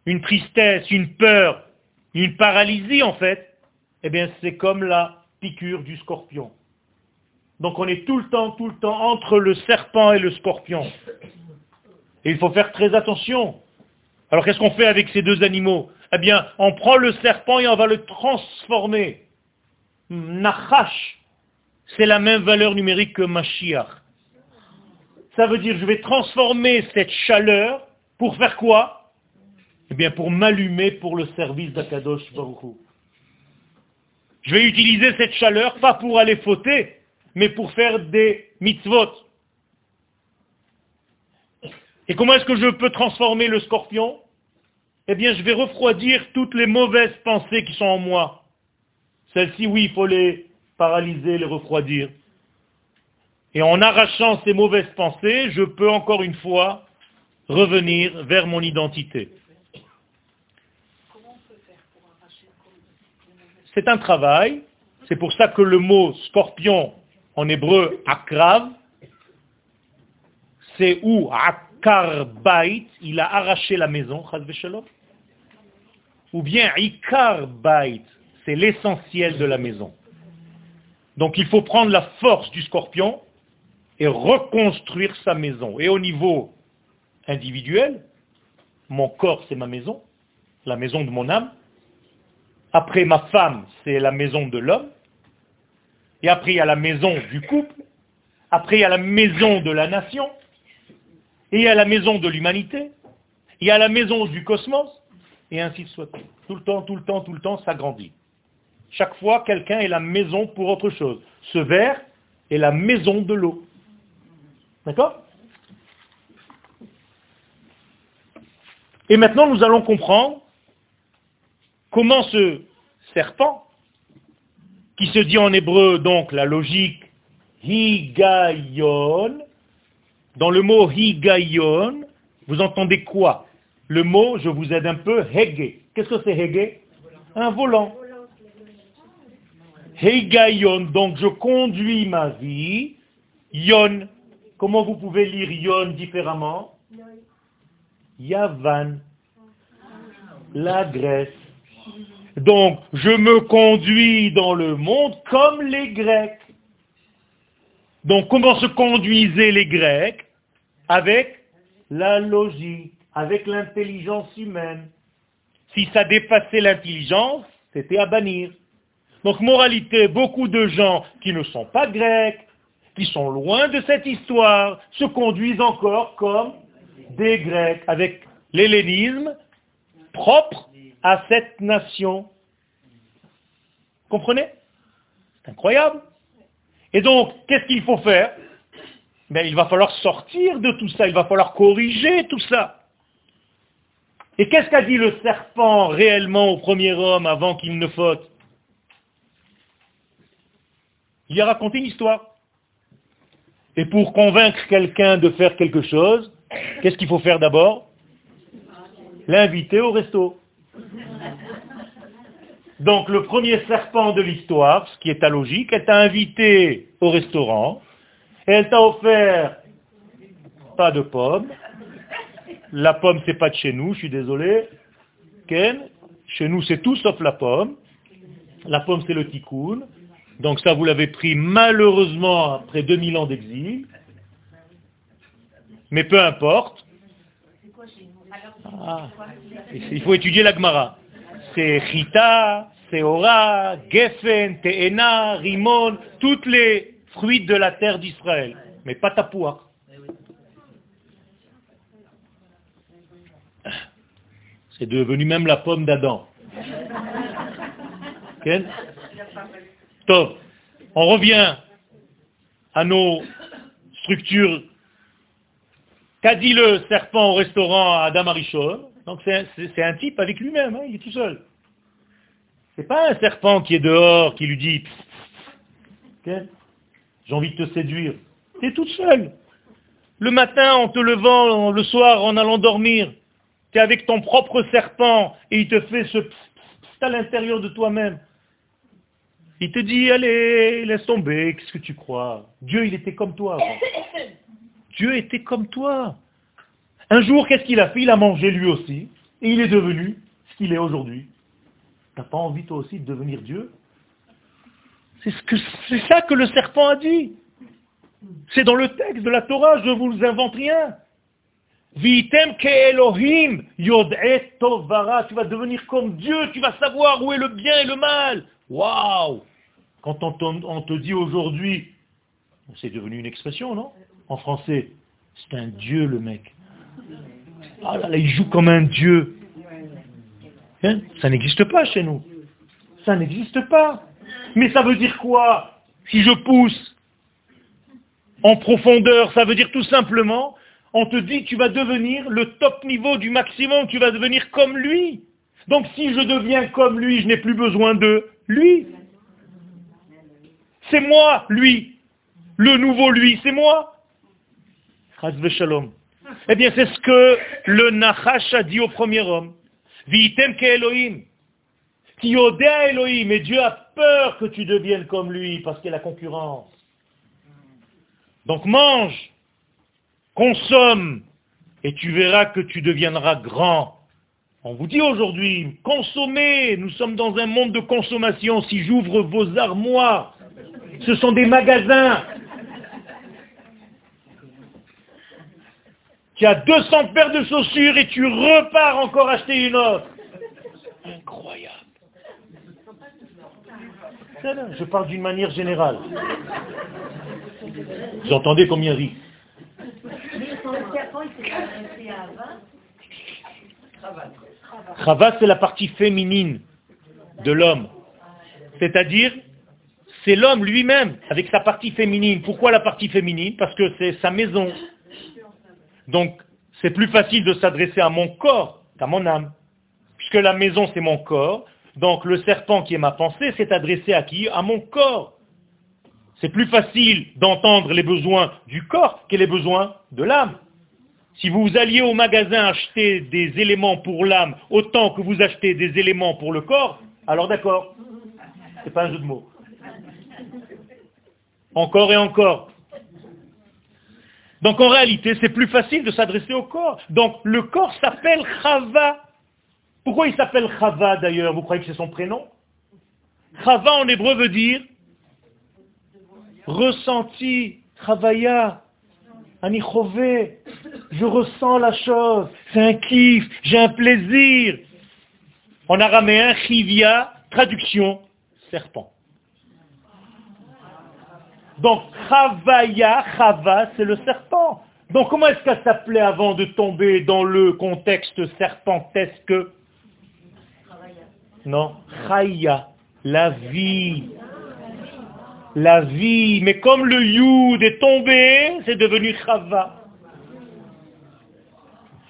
une tristesse, une peur, une paralysie en fait, eh bien c'est comme la piqûre du scorpion. Donc on est tout le temps, tout le temps entre le serpent et le scorpion. Et il faut faire très attention. Alors qu'est-ce qu'on fait avec ces deux animaux? Eh bien, on prend le serpent et on va le transformer. Nachash, c'est la même valeur numérique que Mashiach. Ça veut dire, je vais transformer cette chaleur pour faire quoi? Eh bien, pour m'allumer pour le service d'Akadosh Baruch Je vais utiliser cette chaleur, pas pour aller fauter, mais pour faire des mitzvot. Et comment est-ce que je peux transformer le scorpion? Eh bien, je vais refroidir toutes les mauvaises pensées qui sont en moi. Celles-ci, oui, il faut les paralyser, les refroidir. Et en arrachant ces mauvaises pensées, je peux encore une fois revenir vers mon identité. C'est un travail, c'est pour ça que le mot scorpion en hébreu akrav, c'est où? Akarbait, il a arraché la maison, ou bien ikarbait, c'est l'essentiel de la maison. Donc il faut prendre la force du scorpion et reconstruire sa maison. Et au niveau individuel, mon corps c'est ma maison, la maison de mon âme. Après ma femme, c'est la maison de l'homme. Et après il y a la maison du couple. Après il y a la maison de la nation. Et il y a la maison de l'humanité. Il y a la maison du cosmos. Et ainsi de suite. Tout le temps, tout le temps, tout le temps, ça grandit. Chaque fois, quelqu'un est la maison pour autre chose. Ce verre est la maison de l'eau. D'accord? Et maintenant, nous allons comprendre comment ce serpent, qui se dit en hébreu donc la logique higayon, dans le mot higayon, vous entendez quoi? Le mot, je vous aide un peu, hege. Qu'est-ce que c'est hege? Un volant. Higayon, donc je conduis ma vie. Yon, comment vous pouvez lire yon différemment? Yavan, la Grèce. Donc, je me conduis dans le monde comme les Grecs. Donc, comment se conduisaient les Grecs Avec la logique, avec l'intelligence humaine. Si ça dépassait l'intelligence, c'était à bannir. Donc, moralité, beaucoup de gens qui ne sont pas grecs, qui sont loin de cette histoire, se conduisent encore comme des Grecs, avec l'hellénisme propre à cette nation. Comprenez? C'est incroyable. Et donc, qu'est-ce qu'il faut faire? Ben, Il va falloir sortir de tout ça, il va falloir corriger tout ça. Et qu'est-ce qu'a dit le serpent réellement au premier homme avant qu'il ne faute? Il a raconté une histoire. Et pour convaincre quelqu'un de faire quelque chose, qu'est-ce qu'il faut faire d'abord? L'inviter au resto. Donc le premier serpent de l'histoire, ce qui est à logique, elle t'a invité au restaurant, et elle t'a offert pas de pommes. La pomme, c'est pas de chez nous, je suis désolé. Ken, chez nous, c'est tout sauf la pomme. La pomme, c'est le tikkun. Donc ça, vous l'avez pris malheureusement après 2000 ans d'exil. Mais peu importe. Ah, il faut étudier la Gemara. C'est Chita, Seora, Geffen, Teena, Rimon, toutes les fruits de la terre d'Israël. Mais pas tapouach. C'est devenu même la pomme d'Adam. On revient à nos structures. Qu'a dit le serpent au restaurant à Adam Arishon Donc c'est un type avec lui-même, hein, il est tout seul. C'est pas un serpent qui est dehors, qui lui dit j'ai envie de te séduire. Tu es toute seule. Le matin, en te levant, le soir, en allant dormir, tu es avec ton propre serpent et il te fait ce à l'intérieur de toi-même. Il te dit, allez, laisse tomber, qu'est-ce que tu crois? Dieu, il était comme toi. Dieu était comme toi. Un jour, qu'est-ce qu'il a fait? Il a mangé lui aussi, et il est devenu ce qu'il est aujourd'hui. Tu n'as pas envie toi aussi de devenir Dieu? C'est ce ça que le serpent a dit. C'est dans le texte de la Torah, je vous invente rien. Vitem ke Elohim, tovara, tu vas devenir comme Dieu, tu vas savoir où est le bien et le mal. Waouh quand on, te dit aujourd'hui, c'est devenu une expression, non? En français, c'est un dieu le mec. Ah là là, il joue comme un dieu. Hein? Ça n'existe pas chez nous. Ça n'existe pas. Mais ça veut dire quoi? Si je pousse en profondeur, ça veut dire tout simplement, on te dit tu vas devenir le top niveau du maximum, tu vas devenir comme lui. Donc si je deviens comme lui, je n'ai plus besoin de lui. C'est moi, lui. Le nouveau lui, c'est moi. Eh bien, c'est ce que le Nachash a dit au premier homme. Vitem ke Elohim. Elohim. Et Dieu a peur que tu deviennes comme lui parce qu'il y a la concurrence. Donc mange, consomme, et tu verras que tu deviendras grand. On vous dit aujourd'hui, consommez, nous sommes dans un monde de consommation. Si j'ouvre vos armoires, ce sont des magasins. Tu as 200 paires de chaussures et tu repars encore acheter une autre. Incroyable. Je parle d'une manière générale. Vous entendez combien rit Chava, c'est la partie féminine de l'homme. C'est-à-dire, c'est l'homme lui-même, avec sa partie féminine. Pourquoi la partie féminine? Parce que c'est sa maison. Donc, c'est plus facile de s'adresser à mon corps qu'à mon âme. Puisque la maison, c'est mon corps. Donc, le serpent qui est ma pensée s'est adressé à qui? À mon corps. C'est plus facile d'entendre les besoins du corps que les besoins de l'âme. Si vous alliez au magasin acheter des éléments pour l'âme autant que vous achetez des éléments pour le corps, alors d'accord. C'est pas un jeu de mots. Encore et encore. Donc en réalité, c'est plus facile de s'adresser au corps. Donc le corps s'appelle Chava. Pourquoi il s'appelle Chava d'ailleurs? Vous croyez que c'est son prénom? Chava en hébreu veut dire ressenti, Chavaya, Anichové, je ressens la chose, c'est un kiff, j'ai un plaisir. En araméen, chivia, traduction, serpent. Donc, Chavaya, Chava, c'est le serpent. Donc, comment est-ce qu'elle s'appelait avant de tomber dans le contexte serpentesque? Non, Chaya, la vie. La vie. Mais comme le Yud est tombé, c'est devenu Chava.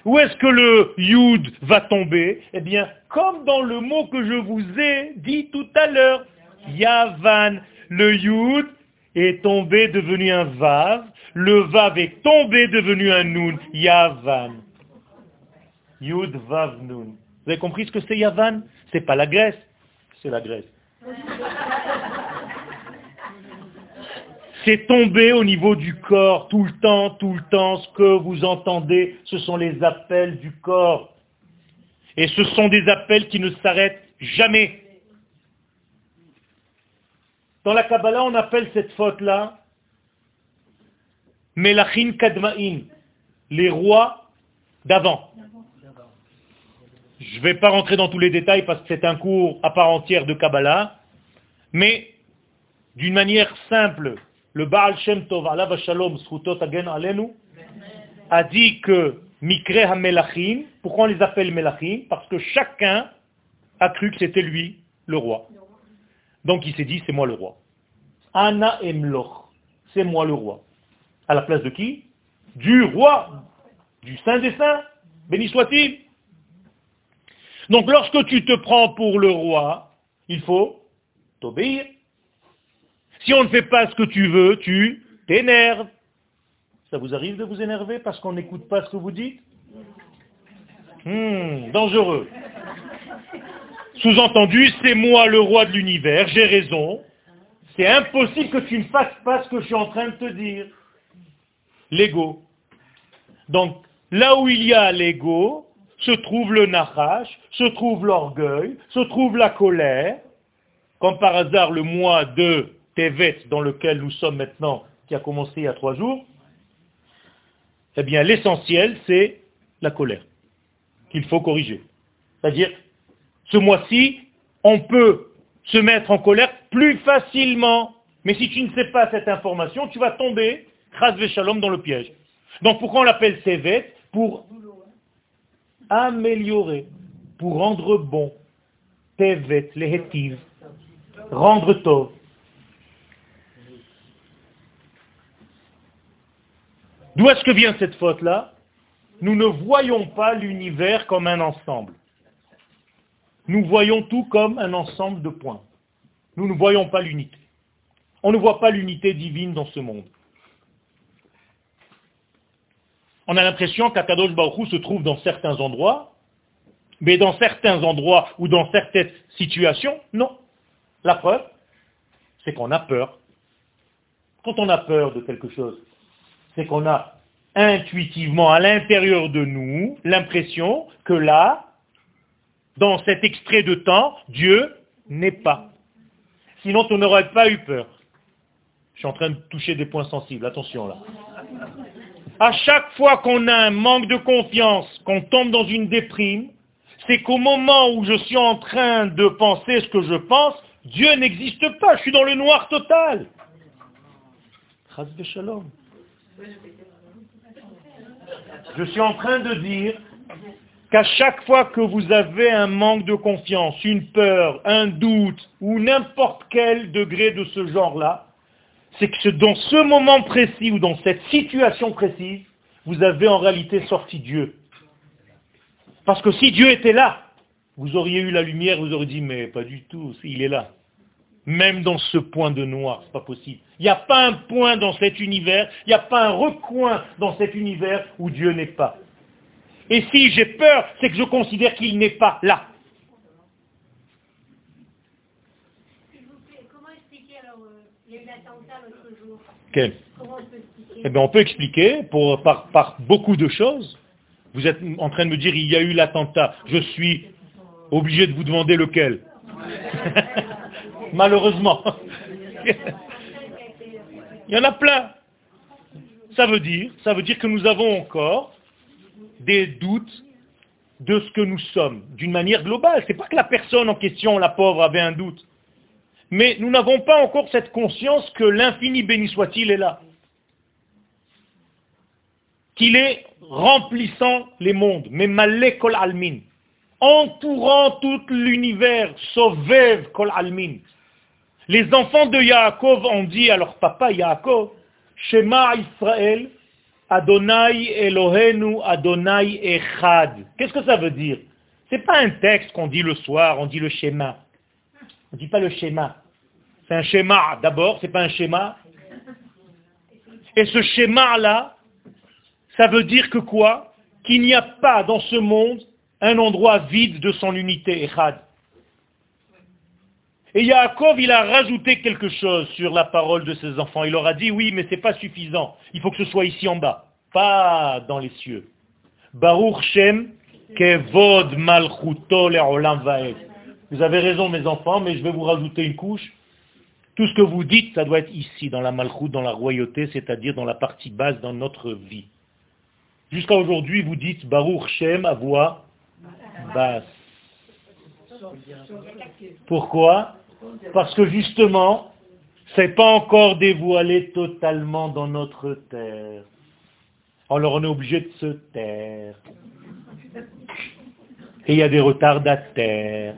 Où est-ce que le Yud va tomber? Eh bien, comme dans le mot que je vous ai dit tout à l'heure, Yavan, le Yud est tombé devenu un Vav, le Vav est tombé devenu un Nun, Yavan. Yud, Vav, Nun. Vous avez compris ce que c'est Yavan? C'est pas la Grèce, c'est la Grèce. C'est tombé au niveau du corps tout le temps, tout le temps. Ce que vous entendez, ce sont les appels du corps. Et ce sont des appels qui ne s'arrêtent jamais. Dans la Kabbalah, on appelle cette faute-là Melachin Kadma'in, les rois d'avant. Je ne vais pas rentrer dans tous les détails parce que c'est un cours à part entière de Kabbalah, mais d'une manière simple, le Baal Shem Tov, Allah Shalom, Agen Alenu, a dit que Mikre HaMelachim, pourquoi on les appelle Melachim? Parce que chacun a cru que c'était lui le roi. Donc il s'est dit, c'est moi le roi. Anna Emloch, c'est moi le roi. À la place de qui? Du roi, du Saint des Saints, béni soit-il. Donc lorsque tu te prends pour le roi, il faut t'obéir. Si on ne fait pas ce que tu veux, tu t'énerves. Ça vous arrive de vous énerver parce qu'on n'écoute pas ce que vous dites? Hmm, Dangereux. Sous-entendu, c'est moi le roi de l'univers, j'ai raison. C'est impossible que tu ne fasses pas ce que je suis en train de te dire. L'ego. Donc, là où il y a l'ego, se trouve le nachash, se trouve l'orgueil, se trouve la colère. Comme par hasard, le mois de Tevet dans lequel nous sommes maintenant, qui a commencé il y a trois jours, eh bien l'essentiel, c'est la colère qu'il faut corriger. C'est-à-dire, ce mois-ci, on peut se mettre en colère plus facilement. Mais si tu ne sais pas cette information, tu vas tomber, chas shalom, dans le piège. Donc pourquoi on l'appelle Tevet Pour améliorer, pour rendre bon. Tevet, lehetiv, rendre tov. D'où est-ce que vient cette faute-là? Nous ne voyons pas l'univers comme un ensemble. Nous voyons tout comme un ensemble de points. Nous ne voyons pas l'unité. On ne voit pas l'unité divine dans ce monde. On a l'impression qu'Akadosh Baruch se trouve dans certains endroits, mais dans certains endroits ou dans certaines situations, non. La preuve, c'est qu'on a peur. Quand on a peur de quelque chose, c'est qu'on a intuitivement à l'intérieur de nous l'impression que là, dans cet extrait de temps, Dieu n'est pas. Sinon, tu n'aurais pas eu peur. Je suis en train de toucher des points sensibles, attention là. À chaque fois qu'on a un manque de confiance, qu'on tombe dans une déprime, c'est qu'au moment où je suis en train de penser ce que je pense, Dieu n'existe pas, je suis dans le noir total. Je suis en train de dire qu'à chaque fois que vous avez un manque de confiance, une peur, un doute ou n'importe quel degré de ce genre-là, c'est que dans ce moment précis ou dans cette situation précise, vous avez en réalité sorti Dieu. Parce que si Dieu était là, vous auriez eu la lumière, vous auriez dit, mais pas du tout, il est là. Même dans ce point de noir, c'est pas possible. Il n'y a pas un point dans cet univers, il n'y a pas un recoin dans cet univers où Dieu n'est pas. Et si j'ai peur, c'est que je considère qu'il n'est pas là. L'autre jour? Comment on peut expliquer? Eh bien, on peut expliquer par, par beaucoup de choses. Vous êtes en train de me dire, il y a eu l'attentat. Je suis obligé de vous demander lequel. Malheureusement. il y en a plein. Ça veut dire, ça veut dire que nous avons encore des doutes de ce que nous sommes, d'une manière globale. Ce n'est pas que la personne en question, la pauvre, avait un doute. Mais nous n'avons pas encore cette conscience que l'infini béni soit-il est là. Qu'il est remplissant les mondes, mais malé kol almin, entourant tout l'univers, sauvev kol almin. Les enfants de Yaakov ont dit à leur papa Yaakov, Shema Israël, Adonai Elohenu Adonai Echad. Qu'est-ce que ça veut dire? C'est pas un texte qu'on dit le soir, on dit le schéma. On ne dit pas le schéma. C'est un schéma d'abord, c'est pas un schéma. Et ce schéma-là, ça veut dire que quoi? Qu'il n'y a pas dans ce monde un endroit vide de son unité, Echad. Et Yaakov, il a rajouté quelque chose sur la parole de ses enfants. Il leur a dit, oui, mais ce n'est pas suffisant. Il faut que ce soit ici en bas, pas dans les cieux. Baruch Shem, Kevod Vous avez raison, mes enfants, mais je vais vous rajouter une couche. Tout ce que vous dites, ça doit être ici, dans la Malchut, dans la royauté, c'est-à-dire dans la partie basse, dans notre vie. Jusqu'à aujourd'hui, vous dites Baruch Shem à voix basse. Pourquoi? Parce que justement, ce n'est pas encore dévoilé totalement dans notre terre. Alors on est obligé de se taire. Et il y a des retardataires.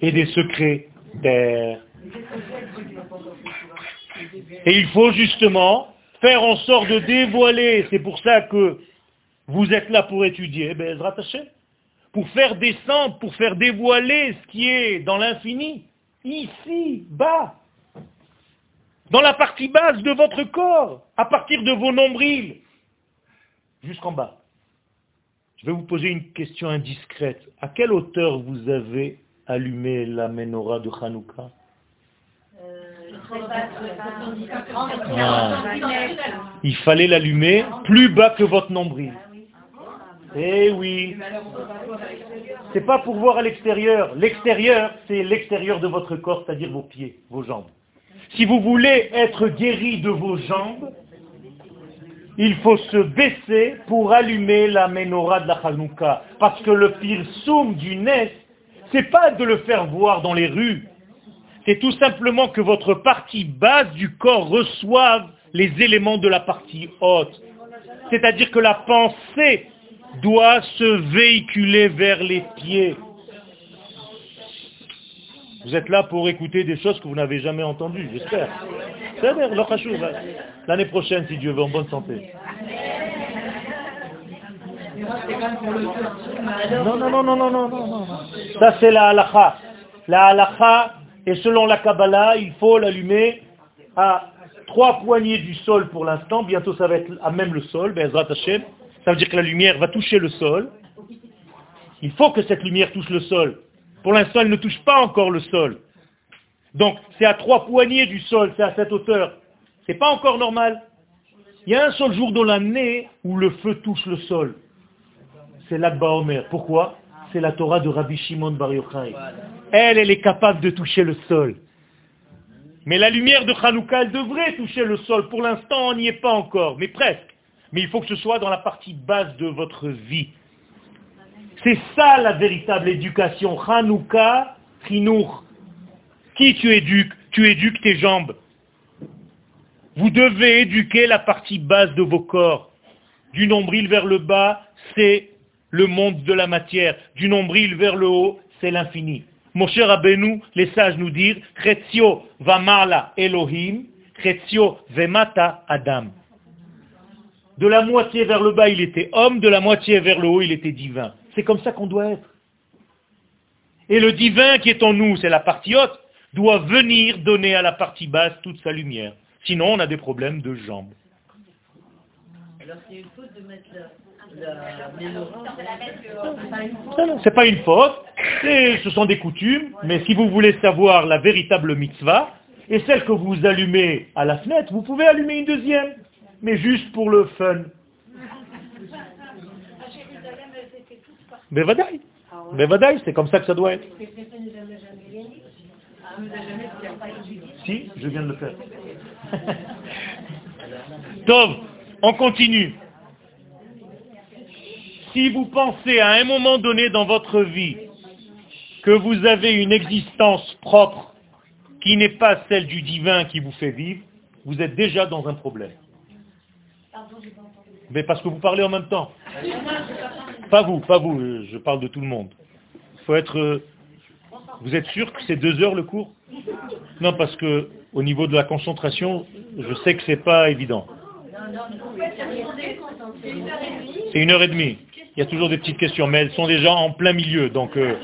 Et des secrets terre. Et il faut justement faire en sorte de dévoiler. C'est pour ça que vous êtes là pour étudier. Eh rattacher pour faire descendre, pour faire dévoiler ce qui est dans l'infini, ici, bas, dans la partie basse de votre corps, à partir de vos nombrils, jusqu'en bas. Je vais vous poser une question indiscrète. À quelle hauteur vous avez allumé la menorah de Hanouka? Ah. Il fallait l'allumer plus bas que votre nombril. Eh oui. C'est pas pour voir à l'extérieur. L'extérieur, c'est l'extérieur de votre corps, c'est-à-dire vos pieds, vos jambes. Si vous voulez être guéri de vos jambes, il faut se baisser pour allumer la menorah de la Hanouka. Parce que le soum du nez, c'est pas de le faire voir dans les rues. C'est tout simplement que votre partie basse du corps reçoive les éléments de la partie haute. C'est-à-dire que la pensée doit se véhiculer vers les pieds. Vous êtes là pour écouter des choses que vous n'avez jamais entendues, j'espère. L'année prochaine, si Dieu veut, en bonne santé. Non, non, non, non, non, non, non, Ça, c'est la halakha. La halakha, et selon la Kabbalah, il faut l'allumer à trois poignées du sol pour l'instant. Bientôt, ça va être à même le sol, Bezrat Hashem. Ça veut dire que la lumière va toucher le sol. Il faut que cette lumière touche le sol. Pour l'instant, elle ne touche pas encore le sol. Donc, c'est à trois poignées du sol, c'est à cette hauteur. C'est pas encore normal. Il y a un seul jour dans l'année où le feu touche le sol. C'est l'Akba Omer. Pourquoi? C'est la Torah de Rabbi Shimon Bar Yochai. Elle, elle est capable de toucher le sol. Mais la lumière de Hanouka, elle devrait toucher le sol. Pour l'instant, on n'y est pas encore, mais presque mais il faut que ce soit dans la partie basse de votre vie. C'est ça la véritable éducation. Hanouka, Chinour. Qui tu éduques Tu éduques tes jambes. Vous devez éduquer la partie basse de vos corps. Du nombril vers le bas, c'est le monde de la matière. Du nombril vers le haut, c'est l'infini. Mon cher Rabbeinu, les sages nous disent, Chetzio vamala Elohim, Chetzio vemata Adam. De la moitié vers le bas, il était homme, de la moitié vers le haut, il était divin. C'est comme ça qu'on doit être. Et le divin qui est en nous, c'est la partie haute, doit venir donner à la partie basse toute sa lumière. Sinon, on a des problèmes de jambes. Alors, c'est une faute de mettre c'est pas une faute, ce sont des coutumes, mais si vous voulez savoir la véritable mitzvah, et celle que vous allumez à la fenêtre, vous pouvez allumer une deuxième, mais juste pour le fun. Mais vadaï, c'est comme ça que ça doit être. Si, je viens de le faire. Tov, on continue si vous pensez à un moment donné dans votre vie que vous avez une existence propre qui n'est pas celle du divin qui vous fait vivre, vous êtes déjà dans un problème. Mais parce que vous parlez en même temps. Pas vous, pas vous, je parle de tout le monde. Faut être. Vous êtes sûr que c'est deux heures le cours? Non, parce que au niveau de la concentration, je sais que c'est pas évident. C'est une heure et demie. Il y a toujours des petites questions, mais elles sont déjà en plein milieu, donc... Euh...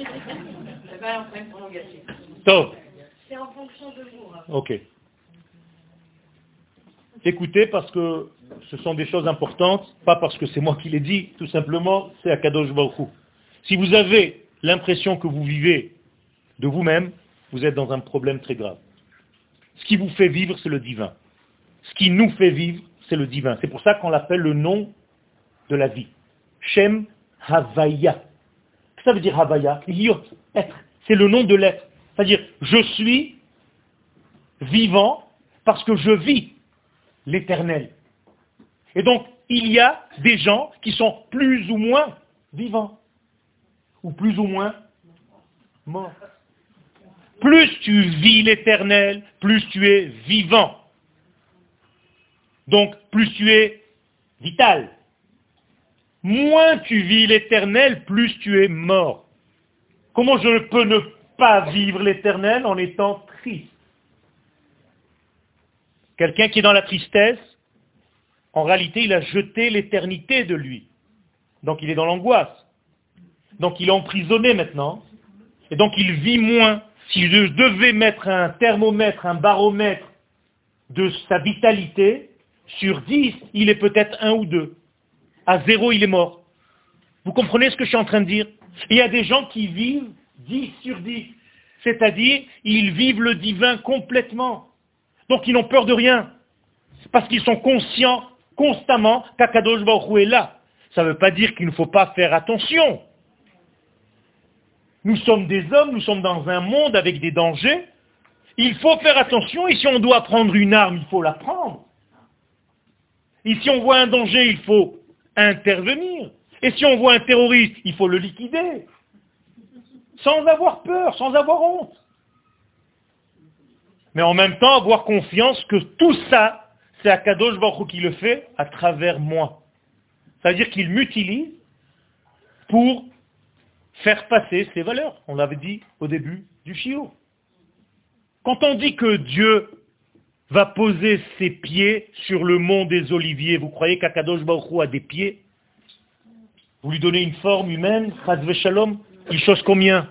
Top. C'est en fonction de vous. Hein. Ok. Écoutez, parce que ce sont des choses importantes, pas parce que c'est moi qui l'ai dit, tout simplement, c'est à Kadosh Si vous avez l'impression que vous vivez de vous-même, vous êtes dans un problème très grave. Ce qui vous fait vivre, c'est le divin. Ce qui nous fait vivre, c'est le divin. C'est pour ça qu'on l'appelle le nom de la vie. Shem Havaya. Ça veut dire Havaya, être. C'est le nom de l'être. C'est-à-dire, je suis vivant parce que je vis l'éternel. Et donc, il y a des gens qui sont plus ou moins vivants, ou plus ou moins morts. Plus tu vis l'éternel, plus tu es vivant. Donc, plus tu es vital moins tu vis l'éternel, plus tu es mort. Comment je peux ne pas vivre l'éternel en étant triste? Quelqu'un qui est dans la tristesse, en réalité, il a jeté l'éternité de lui. Donc il est dans l'angoisse. Donc il est emprisonné maintenant. Et donc il vit moins. Si je devais mettre un thermomètre, un baromètre de sa vitalité, sur 10, il est peut-être un ou deux à zéro, il est mort. Vous comprenez ce que je suis en train de dire? Il y a des gens qui vivent 10 sur 10. C'est-à-dire, ils vivent le divin complètement. Donc ils n'ont peur de rien. Parce qu'ils sont conscients constamment qu'Akadosh Baruch est là. Ça ne veut pas dire qu'il ne faut pas faire attention. Nous sommes des hommes, nous sommes dans un monde avec des dangers. Il faut faire attention et si on doit prendre une arme, il faut la prendre. Et si on voit un danger, il faut intervenir. Et si on voit un terroriste, il faut le liquider. Sans avoir peur, sans avoir honte. Mais en même temps, avoir confiance que tout ça, c'est Akadosh Baruch qui le fait à travers moi. C'est-à-dire qu'il m'utilise pour faire passer ses valeurs. On l'avait dit au début du chiot. Quand on dit que Dieu va poser ses pieds sur le mont des Oliviers. Vous croyez qu'Akadosh Baruch a des pieds? Vous lui donnez une forme humaine, Shalom, il chose combien?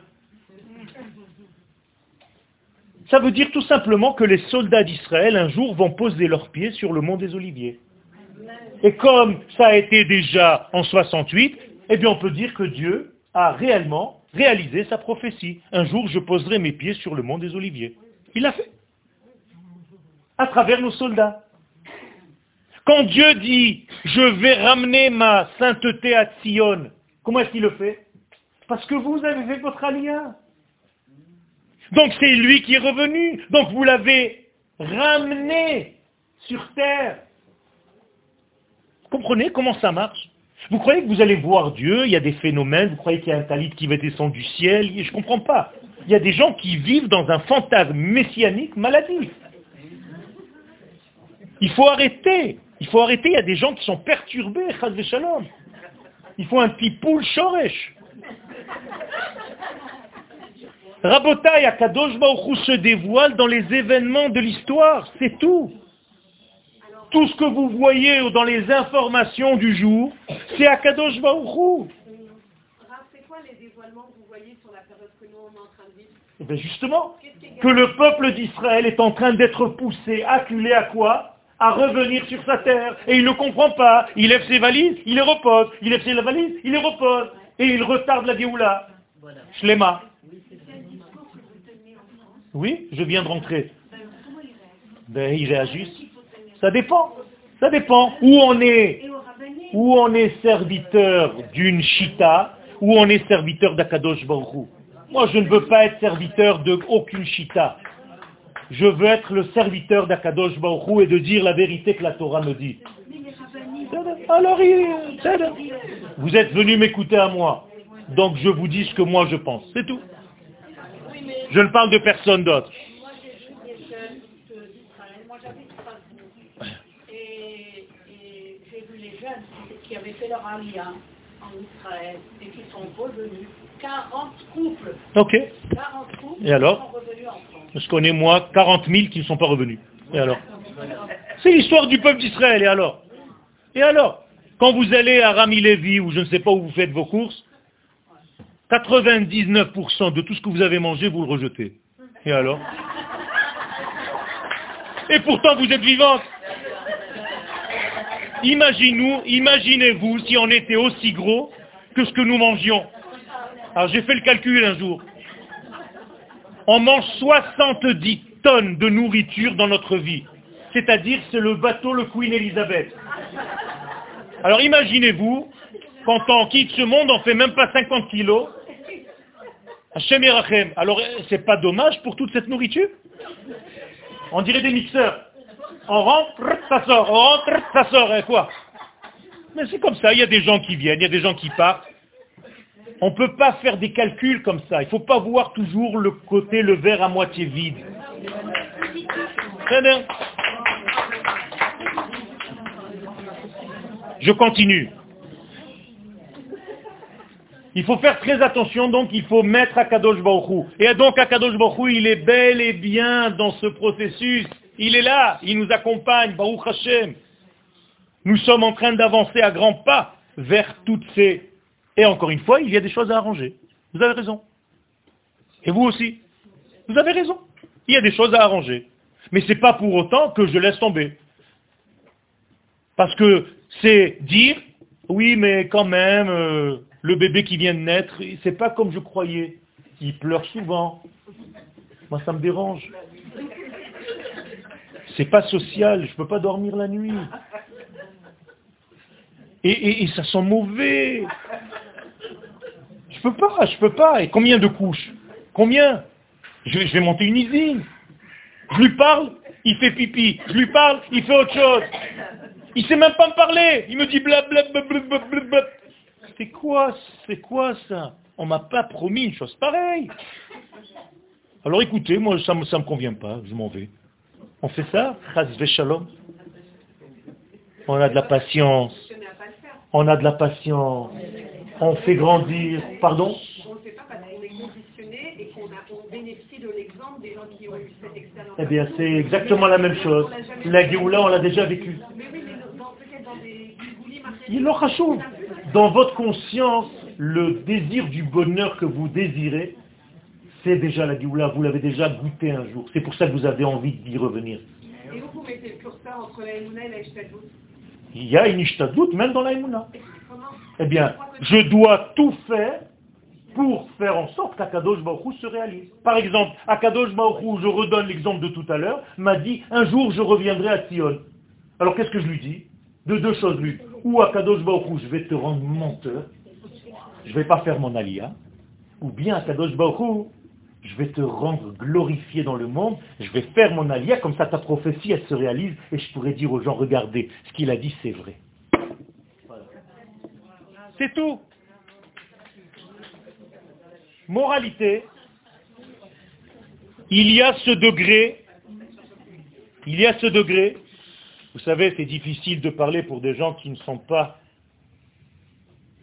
Ça veut dire tout simplement que les soldats d'Israël un jour vont poser leurs pieds sur le mont des Oliviers. Et comme ça a été déjà en 68, eh bien on peut dire que Dieu a réellement réalisé sa prophétie. Un jour je poserai mes pieds sur le mont des Oliviers. Il l'a fait à travers nos soldats. Quand Dieu dit, je vais ramener ma sainteté à Sion, comment est-ce qu'il le fait? Parce que vous avez fait votre alliance. Donc c'est lui qui est revenu. Donc vous l'avez ramené sur terre. Vous comprenez comment ça marche? Vous croyez que vous allez voir Dieu, il y a des phénomènes, vous croyez qu'il y a un talit qui va descendre du ciel Je ne comprends pas. Il y a des gens qui vivent dans un fantasme messianique maladif. Il faut arrêter. Il faut arrêter, il y a des gens qui sont perturbés. Il faut un petit poule shoresh. Rabotai Akadosh Baruch se dévoile dans les événements de l'histoire, c'est tout. Tout ce que vous voyez dans les informations du jour, c'est Akadosh Baruch C'est quoi les dévoilements que vous voyez sur la période que nous on est en train de vivre? Eh bien justement, que le peuple d'Israël est en train d'être poussé, acculé à quoi? À revenir sur sa terre. Et il ne comprend pas. Il lève ses valises, il les repose. Il lève ses valises, il les repose. Et il retarde la Géoula. Shlema. Oui, je viens de rentrer. Ben, il réagissent. Ça dépend. Ça dépend. Où on est, où on est serviteur d'une chita, où on est serviteur d'Akadosh Baruch moi, je ne veux pas être serviteur de aucune chita. Je veux être le serviteur d'Akadosh Baruch et de dire la vérité que la Torah me dit. Alors, vous êtes venu m'écouter à moi. Donc, je vous dis ce que moi je pense. C'est tout. Je ne parle de personne d'autre. Et j'ai vu les jeunes qui avaient fait leur alliance en Israël et qui sont revenus 40 couples. Ok. 40 couples Et alors sont revenus en France. Je connais moi 40 000 qui ne sont pas revenus. Et alors C'est l'histoire du peuple d'Israël. Et alors? Et alors Quand vous allez à Rami Levi ou je ne sais pas où vous faites vos courses, 99% de tout ce que vous avez mangé, vous le rejetez. Et alors? Et pourtant vous êtes vivante. Imaginez-vous imaginez si on était aussi gros que ce que nous mangions. Alors j'ai fait le calcul un jour. On mange 70 tonnes de nourriture dans notre vie. C'est-à-dire c'est le bateau le Queen Elizabeth. Alors imaginez-vous, quand on quitte ce monde, on fait même pas 50 kilos. Yerachem. Alors c'est pas dommage pour toute cette nourriture? On dirait des mixeurs. On rentre, ça sort, on rentre, ça sort, et quoi? Mais c'est comme ça, il y a des gens qui viennent, il y a des gens qui partent. On ne peut pas faire des calculs comme ça. Il ne faut pas voir toujours le côté, le verre à moitié vide. Très bien. Je continue. Il faut faire très attention, donc il faut mettre Akadosh Baruch Et donc Akadosh Baruch il est bel et bien dans ce processus. Il est là, il nous accompagne, Baruch Hashem. Nous sommes en train d'avancer à grands pas vers toutes ces et encore une fois, il y a des choses à arranger. Vous avez raison. Et vous aussi. Vous avez raison. Il y a des choses à arranger. Mais ce n'est pas pour autant que je laisse tomber. Parce que c'est dire, oui, mais quand même, euh, le bébé qui vient de naître, c'est pas comme je croyais. Il pleure souvent. Moi, ça me dérange. C'est pas social, je peux pas dormir la nuit. Et, et ça sent mauvais. Je peux pas, je peux pas. Et combien de couches? Combien? Je, vais monter une usine. Je lui parle, il fait pipi. Je lui parle, il fait autre chose. Il sait même pas me parler. Il me dit blablabla. C'est quoi, c'est quoi ça? On m'a pas promis une chose pareille. Alors écoutez, moi ça ne me, ça me convient pas, je m'en vais. On fait ça? Shalom. On a de la patience. On a de la patience on fait grandir. Pardon? Eh bien, c'est exactement la même chose. La Géoula, on l'a déjà vécu. Mais oui, mais dans, votre conscience, le désir du bonheur que vous désirez, c'est déjà la Géoula. Vous l'avez déjà goûté un jour. C'est pour ça que vous avez envie d'y revenir. Et vous, vous mettez le curseur entre la et la Ishtadout Il y a une Ishtadout même dans la eh bien, je dois tout faire pour faire en sorte qu'Akadosh Baruch se réalise. Par exemple, Akadosh Baruch je redonne l'exemple de tout à l'heure, m'a dit, un jour je reviendrai à Sion. Alors qu'est-ce que je lui dis? De deux choses lui. Ou Akadosh Baruch je vais te rendre menteur, je ne vais pas faire mon alia, ou bien Akadosh Baruch je vais te rendre glorifié dans le monde, je vais faire mon alia, comme ça ta prophétie elle se réalise, et je pourrais dire aux gens, regardez, ce qu'il a dit c'est vrai. C'est tout. Moralité, il y a ce degré, il y a ce degré Vous savez, c'est difficile de parler pour des gens qui ne sont pas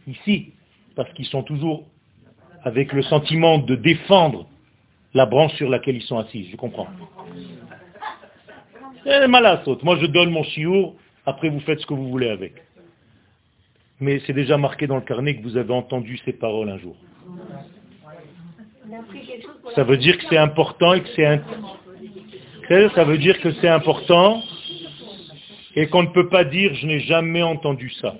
ici, parce qu'ils sont toujours avec le sentiment de défendre la branche sur laquelle ils sont assis. Je comprends. Eh, malassot. Moi, je donne mon chiour, après vous faites ce que vous voulez avec. Mais c'est déjà marqué dans le carnet que vous avez entendu ces paroles un jour. Ça veut dire que c'est important et que c'est ça veut dire que c'est important et qu'on ne peut pas dire je n'ai jamais entendu ça.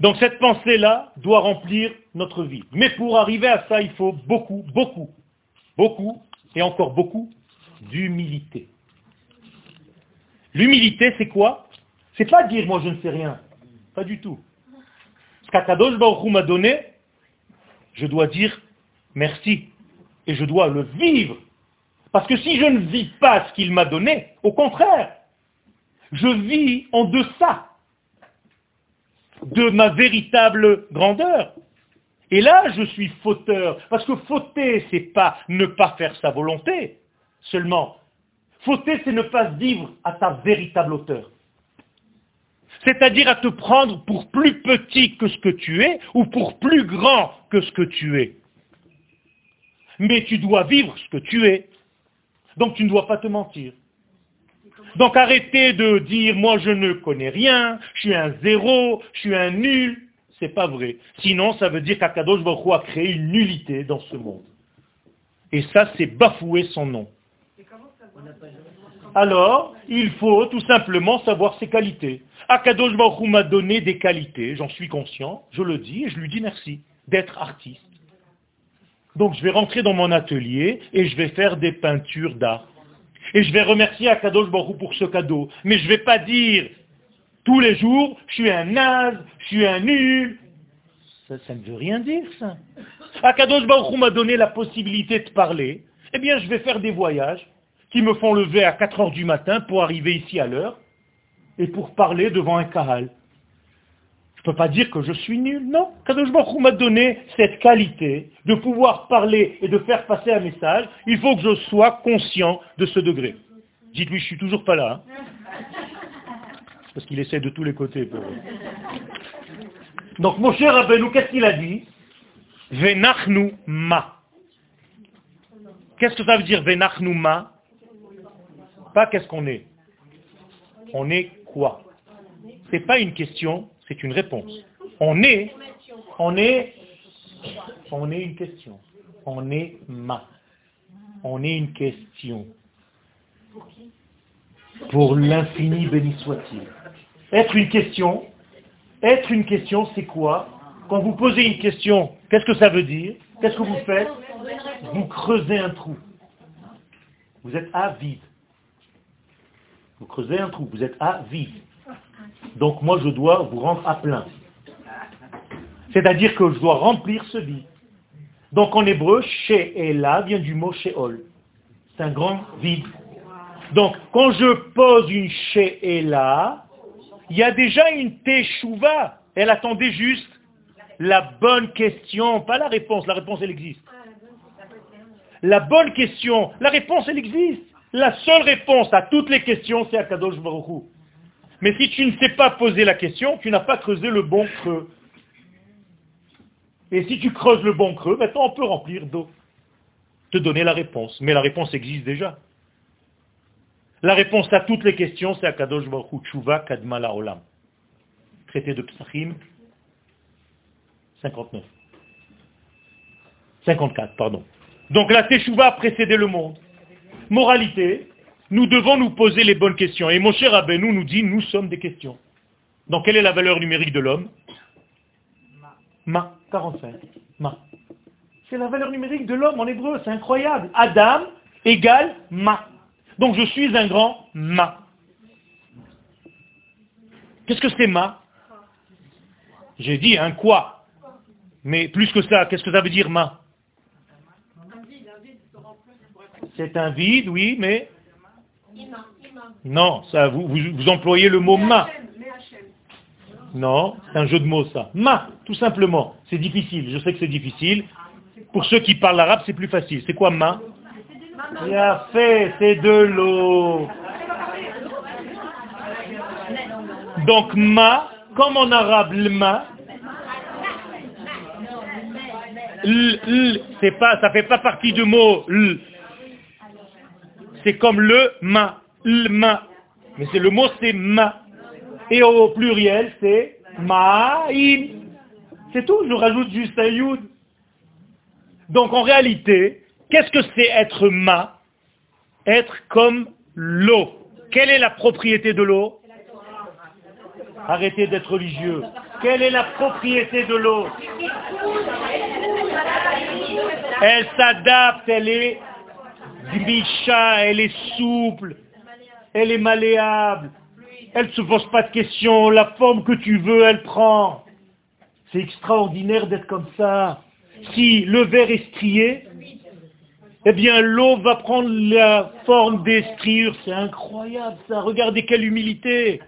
Donc cette pensée-là doit remplir notre vie. Mais pour arriver à ça, il faut beaucoup, beaucoup, beaucoup et encore beaucoup d'humilité. L'humilité, c'est quoi? C'est pas dire moi je ne sais rien. Pas du tout. Ce qu'Akadosh Baruch m'a donné, je dois dire merci. Et je dois le vivre. Parce que si je ne vis pas ce qu'il m'a donné, au contraire, je vis en deçà de ma véritable grandeur. Et là, je suis fauteur. Parce que fauter, c'est pas ne pas faire sa volonté seulement. Fauter, c'est ne pas vivre à ta véritable hauteur. C'est-à-dire à te prendre pour plus petit que ce que tu es ou pour plus grand que ce que tu es. Mais tu dois vivre ce que tu es. Donc tu ne dois pas te mentir. Donc arrêtez de dire moi je ne connais rien, je suis un zéro, je suis un nul. C'est pas vrai. Sinon ça veut dire qu'Akadosh Baruch a créé une nullité dans ce monde. Et ça c'est bafouer son nom. Alors, il faut tout simplement savoir ses qualités. Akadosh Baruch m'a donné des qualités, j'en suis conscient, je le dis et je lui dis merci d'être artiste. Donc je vais rentrer dans mon atelier et je vais faire des peintures d'art. Et je vais remercier Akadosh Baruch pour ce cadeau. Mais je ne vais pas dire tous les jours, je suis un naze, je suis un nul. Ça, ne veut rien dire, ça. Akadosh Baruch m'a donné la possibilité de parler. Eh bien, je vais faire des voyages qui me font lever à 4 heures du matin pour arriver ici à l'heure et pour parler devant un kahal. Je ne peux pas dire que je suis nul, non. Kadosh Baruch m'a donné cette qualité de pouvoir parler et de faire passer un message. Il faut que je sois conscient de ce degré. Dites-lui, je suis toujours pas là. Hein. Parce qu'il essaie de tous les côtés. Donc, mon cher Rabbeinu, qu'est-ce qu'il a dit? Venachnu ma. Qu'est-ce que ça veut dire Venachnu ma? Pas qu'est-ce qu'on est. On est quoi? Ce n'est pas une question, c'est une réponse. On est, on est, on est une question. On est ma. On est une question. Pour l'infini béni soit-il. Être une question, être une question, c'est quoi? Quand vous posez une question, qu'est-ce que ça veut dire? Qu'est-ce que vous faites? Vous creusez un trou. Vous êtes avide. Vous creusez un trou, vous êtes à vide. Donc moi, je dois vous rendre à plein. C'est-à-dire que je dois remplir ce vide. Donc en hébreu, là vient du mot Sheol. C'est un grand vide. Donc quand je pose une là, il y a déjà une teshuva. Elle attendait juste la bonne question, pas la réponse. La réponse, elle existe. La bonne question, la réponse, elle existe. La seule réponse à toutes les questions, c'est Akadosh Baruch Mais si tu ne sais pas poser la question, tu n'as pas creusé le bon creux. Et si tu creuses le bon creux, maintenant on peut remplir d'eau. Te donner la réponse. Mais la réponse existe déjà. La réponse à toutes les questions, c'est Akadosh Baruch Hu, Tshuva Kadmala Olam. Traité de Psachim, 59. 54, pardon. Donc la Teshuvah a précédé le monde moralité, nous devons nous poser les bonnes questions. Et mon cher Rabbeinu nous dit, nous sommes des questions. Donc quelle est la valeur numérique de l'homme Ma, 45. Ma. C'est la valeur numérique de l'homme en hébreu, c'est incroyable. Adam égale ma. Donc je suis un grand ma. Qu'est-ce que c'est ma J'ai dit un quoi. Mais plus que ça, qu'est-ce que ça veut dire ma C'est un vide, oui, mais... Non, ça, vous, employez le mot ma. Non, c'est un jeu de mots ça. Ma, tout simplement. C'est difficile, je sais que c'est difficile. Pour ceux qui parlent l'arabe, c'est plus facile. C'est quoi ma? A fait, c'est de l'eau. Donc ma, comme en arabe le ma, l, pas, ça ne fait pas partie du mot l. C'est comme le ma, l ma. Mais c'est le mot c'est ma. Et au pluriel c'est ma'im. C'est tout, je rajoute juste un. Donc en réalité, qu'est-ce que c'est être ma? Être comme l'eau. Quelle est la propriété de l'eau? Arrêtez d'être religieux. Quelle est la propriété de l'eau? Elle s'adapte, elle est grisha, elle est souple, elle est malléable, elle ne se pose pas de questions, la forme que tu veux, elle prend. C'est extraordinaire d'être comme ça. Si le verre est strié, eh bien l'eau va prendre la forme des striures. C'est incroyable ça. Regardez quelle humilité.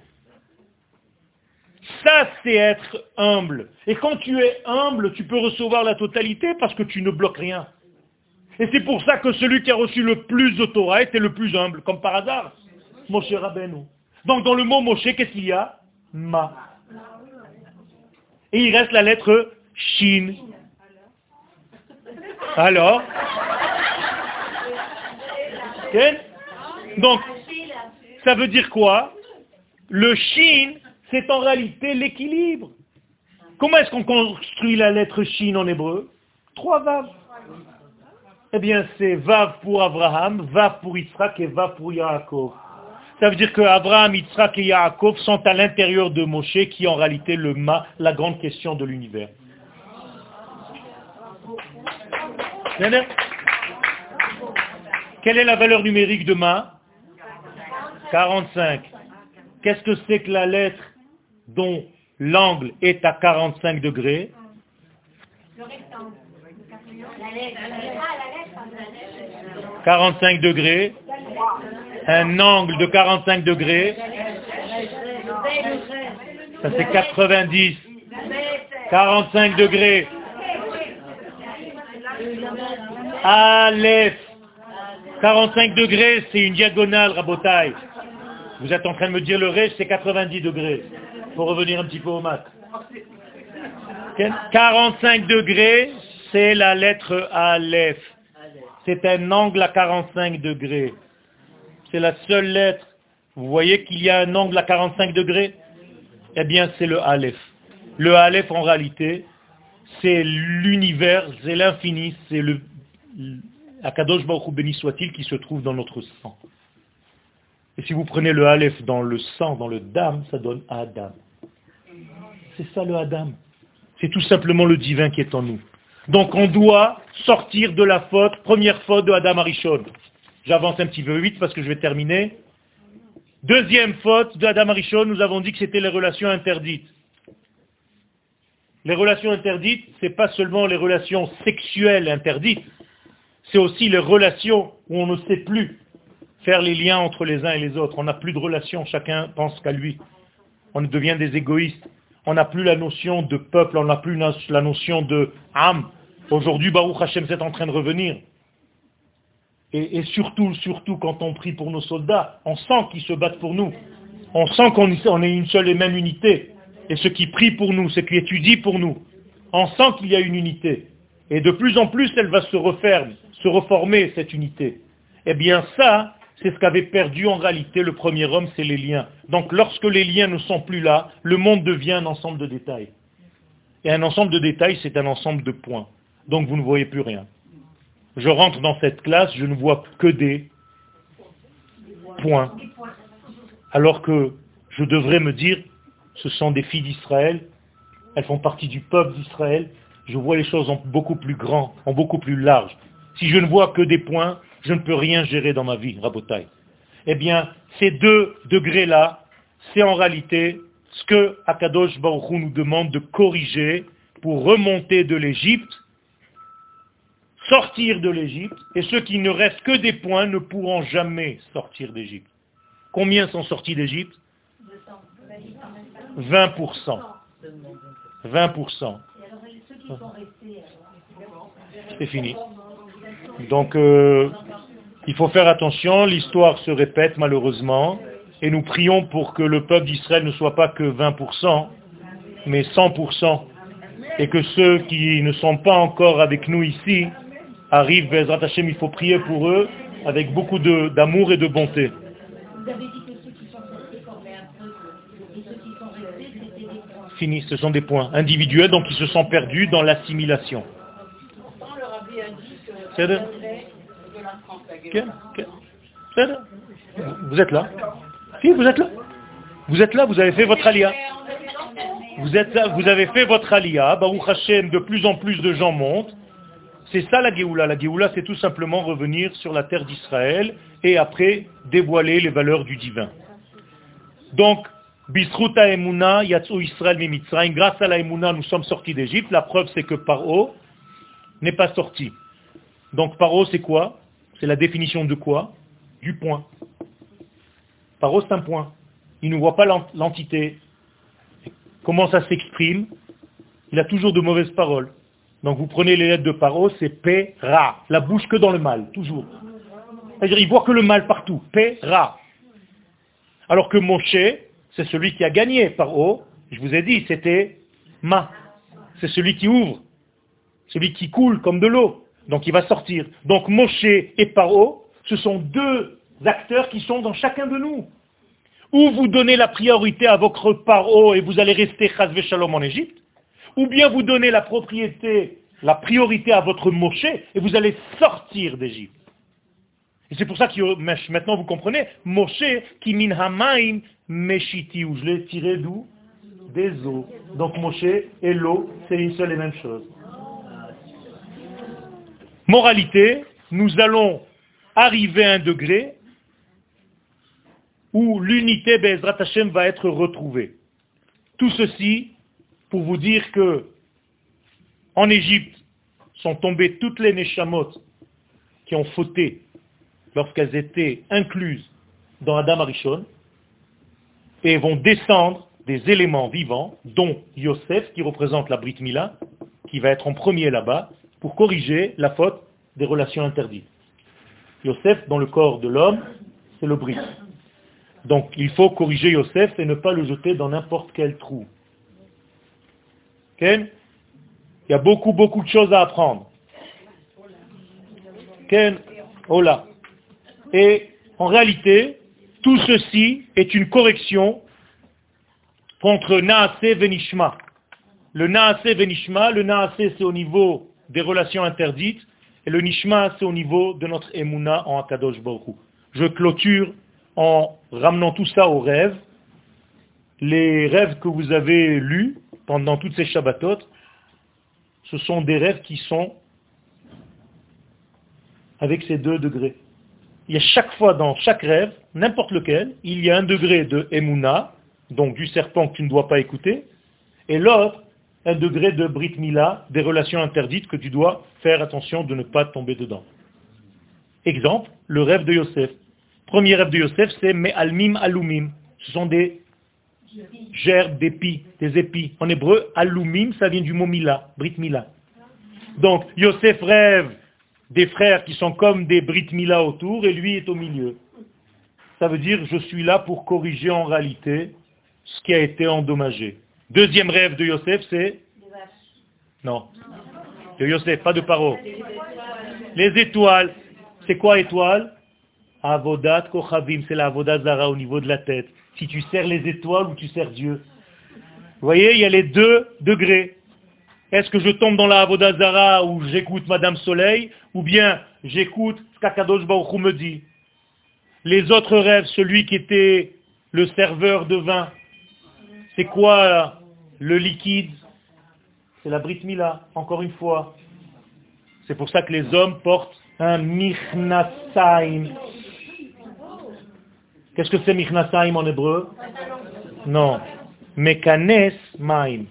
Ça, c'est être humble. Et quand tu es humble, tu peux recevoir la totalité parce que tu ne bloques rien. Et c'est pour ça que celui qui a reçu le plus de Torah était le plus humble, comme par hasard. Moshe Rabbeinu. Donc dans le mot Moshe, qu'est-ce qu'il y a? Ma. Et il reste la lettre Shin. Alors? Donc, ça veut dire quoi? Le Shin, c'est en réalité l'équilibre. Comment est-ce qu'on construit la lettre Shin en hébreu? Trois vaves. Eh bien, c'est vav pour Abraham, vav pour Yitzhak et vav pour Yaakov. Ça veut dire que Abraham, Yitzhak et Yaakov sont à l'intérieur de Moshe, qui en réalité le ma, la grande question de l'univers. Quelle est la valeur numérique de ma? 45. Qu'est-ce que c'est que la lettre dont l'angle est à 45 degrés? 45 degrés. Un angle de 45 degrés. Ça c'est 90. 45 degrés. Aleph. 45 degrés, c'est une diagonale, rabotaille. Vous êtes en train de me dire le reste, c'est 90 degrés. Pour revenir un petit peu au maths. 45 degrés, c'est la lettre Aleph. C'est un angle à 45 degrés. C'est la seule lettre. Vous voyez qu'il y a un angle à 45 degrés? Eh bien, c'est le Aleph. Le Aleph, en réalité, c'est l'univers, c'est l'infini, c'est le Akadosh Baruch béni soit-il qui se trouve dans notre sang. Et si vous prenez le Aleph dans le sang, dans le Dam, ça donne Adam. C'est ça le Adam. C'est tout simplement le divin qui est en nous. Donc on doit sortir de la faute, première faute de Adam Arishon. J'avance un petit peu vite parce que je vais terminer. Deuxième faute de Adam Arishon, nous avons dit que c'était les relations interdites. Les relations interdites, ce n'est pas seulement les relations sexuelles interdites, c'est aussi les relations où on ne sait plus faire les liens entre les uns et les autres. On n'a plus de relations, chacun pense qu'à lui. On devient des égoïstes. On n'a plus la notion de peuple, on n'a plus la notion de âme. Aujourd'hui, Baruch Hashem est en train de revenir. Et, surtout, surtout quand on prie pour nos soldats, on sent qu'ils se battent pour nous. On sent qu'on est une seule et même unité. Et ceux qui prient pour nous, ceux qui étudient pour nous, on sent qu'il y a une unité. Et de plus en plus, elle va se refermer se reformer cette unité. Eh bien ça, c'est ce qu'avait perdu en réalité le premier homme, c'est les liens. Donc lorsque les liens ne sont plus là, le monde devient un ensemble de détails. Et un ensemble de détails, c'est un ensemble de points. Donc vous ne voyez plus rien. Je rentre dans cette classe, je ne vois que des points. Alors que je devrais me dire, ce sont des filles d'Israël, elles font partie du peuple d'Israël, je vois les choses en beaucoup plus grand, en beaucoup plus large. Si je ne vois que des points, je ne peux rien gérer dans ma vie, Rabotai. Eh bien, ces deux degrés-là, c'est en réalité ce que Akadosh Baruch nous demande de corriger pour remonter de l'Égypte, sortir de l'Égypte, et ceux qui ne restent que des points ne pourront jamais sortir d'Égypte. Combien sont sortis d'Égypte? 20%. 20%. C'est fini. Donc, euh, il faut faire attention, l'histoire se répète malheureusement. et nous prions pour que le peuple d'Israël ne soit pas que 20%, mais 100%, et que ceux qui ne sont pas encore avec nous ici arrivent, Bezrat Hashem, il faut prier pour eux avec beaucoup d'amour et de bonté. Vous avez dit que ceux qui sont sortis formaient un peuple, et ceux qui sont restés, c'était des points. Fini, ce sont des points individuels, donc ils se sont perdus dans l'assimilation. Pourtant, dit que C'est de-. Vous êtes là? Si, vous êtes là? Vous êtes là, vous avez fait votre alia. Vous êtes là, vous avez fait votre alia. Baruch Hashem, de plus en plus de gens montent. C'est ça la Géoula. La Géoula, c'est tout simplement revenir sur la terre d'Israël et après dévoiler les valeurs du divin. Donc, Bisruta Emuna, Yatsu Israël Mimitzraim, grâce à la Emuna, nous sommes sortis d'Égypte. La preuve, c'est que Paro n'est pas sorti. Donc, Paro, c'est quoi? C'est la définition de quoi? Du point. Paro, c'est un point. Il ne voit pas l'ent- l'entité. Comment ça s'exprime? Il a toujours de mauvaises paroles. Donc vous prenez les lettres de Paro, c'est P, Ra. La bouche que dans le mal, toujours. C'est-à-dire, il voit que le mal partout. P, Ra. Alors que Moshe, c'est celui qui a gagné. Paro, je vous ai dit, c'était Ma. C'est celui qui ouvre. Celui qui coule comme de l'eau. Donc il va sortir. Donc Moshe et Paro, ce sont deux acteurs qui sont dans chacun de nous. Ou vous donnez la priorité à votre Paro et vous allez rester Chazve Shalom en Égypte, ou bien vous donnez la propriété, la priorité à votre Moshe et vous allez sortir d'Égypte. Et c'est pour ça que maintenant vous comprenez, Moshe qui min hamaim meshiti, où je l'ai tiré d'où? Des eaux. Donc Moshe et l'eau, c'est une seule et même chose. Moralité, nous allons arriver à un degré où l'unité Bezrat Hashem va être retrouvée. Tout ceci pour vous dire que en Égypte sont tombées toutes les Neshamot qui ont fauté lorsqu'elles étaient incluses dans Adam Arishon et vont descendre des éléments vivants, dont Yosef, qui représente la Brit Mila, qui va être en premier là-bas, pour corriger la faute des relations interdites. Yosef, dans le corps de l'homme, c'est le Brit. Donc il faut corriger Yosef et ne pas le jeter dans n'importe quel trou. Il y a beaucoup, beaucoup de choses à apprendre. Ken. Et en réalité, tout ceci est une correction contre Naase Venishma. Le Naase Venishma, le Naase c'est au niveau des relations interdites, et le Nishma c'est au niveau de notre Emouna en Akadosh Baruch. Je clôture en ramenant tout ça aux rêves. Les rêves que vous avez lus pendant toutes ces Shabbatot, ce sont des rêves qui sont avec ces deux degrés. Il y a chaque fois dans chaque rêve, n'importe lequel, il y a un degré de Emouna, donc du serpent que tu ne dois pas écouter, et l'autre, un degré de Brit Mila, des relations interdites que tu dois faire attention de ne pas tomber dedans. Exemple, le rêve de Yosef. Premier rêve de Yosef, c'est Me'almim alumim. Ce sont des gerbes d'épis, des épis. En hébreu, alumim, ça vient du mot Mila, Brit Mila. Donc, Yosef rêve des frères qui sont comme des Brit Mila autour et lui est au milieu. Ça veut dire, je suis là pour corriger en réalité ce qui a été endommagé. Deuxième rêve de Yosef, c'est? Non. De Yosef, pas de Paro. Les étoiles. C'est quoi étoile? Avodat Kochavim, c'est la Avodat Zara au niveau de la tête. Si tu sers les étoiles ou tu sers Dieu. Vous voyez, il y a les deux degrés. Est-ce que je tombe dans la Avodat Zara où j'écoute Madame Soleil ou bien j'écoute ce qu'Akadosh Baruch Hu me dit? Les autres rêves, celui qui était le serveur de vin, c'est quoi le liquide? C'est la Brit Mila, encore une fois. C'est pour ça que les hommes portent un Michnasaim. Qu'est-ce que c'est Michnasaim en hébreu Non. Mekanes Maim.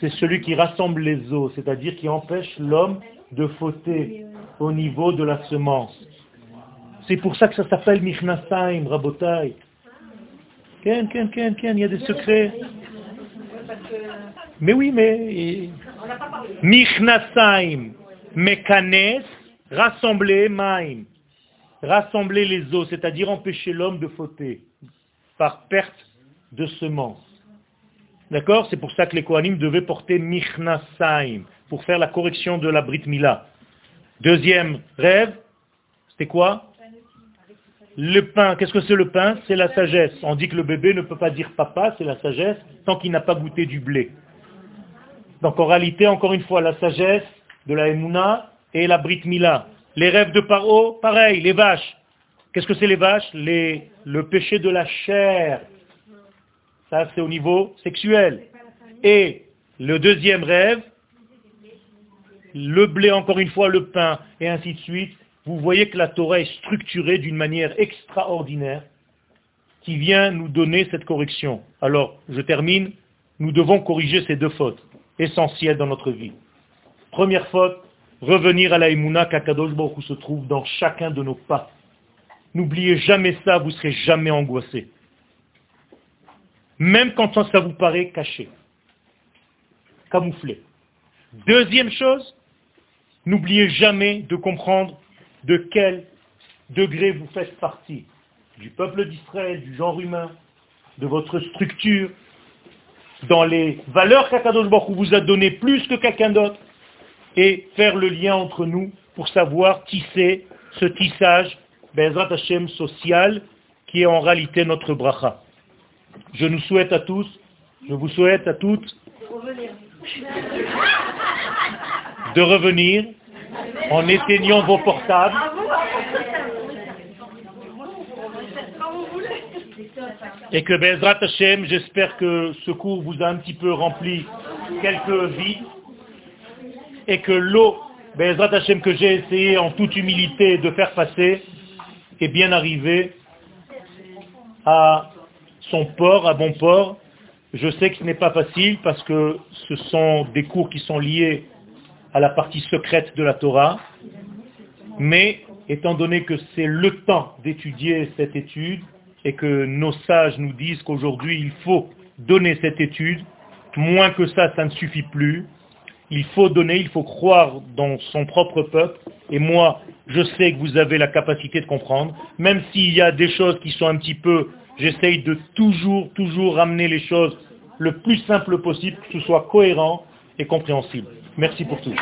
C'est celui qui rassemble les eaux, c'est-à-dire qui empêche l'homme de fauter au niveau de la semence. C'est pour ça que ça s'appelle Michnasaim, Rabotai. Ken, ken, ken, ken, il y a des secrets. Mais oui, mais... Michnasaim, Mekanes, rassembler Maim. Rassembler les eaux, c'est-à-dire empêcher l'homme de fauter. par perte de semences. D'accord? C'est pour ça que les Kohanim devaient porter Michnasaim, pour faire la correction de la Brit Mila. Deuxième rêve, c'était quoi? Le pain. Qu'est-ce que c'est le pain? C'est la sagesse. On dit que le bébé ne peut pas dire papa, c'est la sagesse, tant qu'il n'a pas goûté du blé. Donc en réalité, encore une fois, la sagesse de la Emouna et la Brit Mila. Les rêves de Paro, pareil, les vaches. Qu'est-ce que c'est les vaches? Le péché de la chair. Ça, c'est au niveau sexuel. Et le deuxième rêve, le blé, encore une fois, le pain, et ainsi de suite. Vous voyez que la Torah est structurée d'une manière extraordinaire qui vient nous donner cette correction. Alors, je termine. Nous devons corriger ces deux fautes essentielles dans notre vie. Première faute, revenir à la Emouna qu'Akadosh Baruch se trouve dans chacun de nos pas. N'oubliez jamais ça, vous ne serez jamais angoissé. Même quand ça vous paraît caché, camouflé. Deuxième chose, n'oubliez jamais de comprendre de quel degré vous faites partie. Du peuple d'Israël, du genre humain, de votre structure, dans les valeurs qu'Akadosh Baruch vous a données plus que quelqu'un d'autre, et faire le lien entre nous pour savoir tisser ce tissage, Bezrat Hashem social, qui est en réalité notre bracha. Je nous souhaite à tous, je vous souhaite à toutes de revenir en éteignant vos portables. Et que Bezrat Hashem, j'espère que ce cours vous a un petit peu rempli quelques vies et que l'eau, Bezrat Hashem, que j'ai essayé en toute humilité de faire passer, est bien arrivée à son port, à bon port. Je sais que ce n'est pas facile parce que ce sont des cours qui sont liés à la partie secrète de la Torah, mais étant donné que c'est le temps d'étudier cette étude et que nos sages nous disent qu'aujourd'hui il faut donner cette étude, moins que ça, ça ne suffit plus, il faut donner, il faut croire dans son propre peuple. Et moi, je sais que vous avez la capacité de comprendre. Même s'il y a des choses qui sont un petit peu, j'essaye de toujours, toujours ramener les choses le plus simple possible, que ce soit cohérent et compréhensible. Merci pour tout.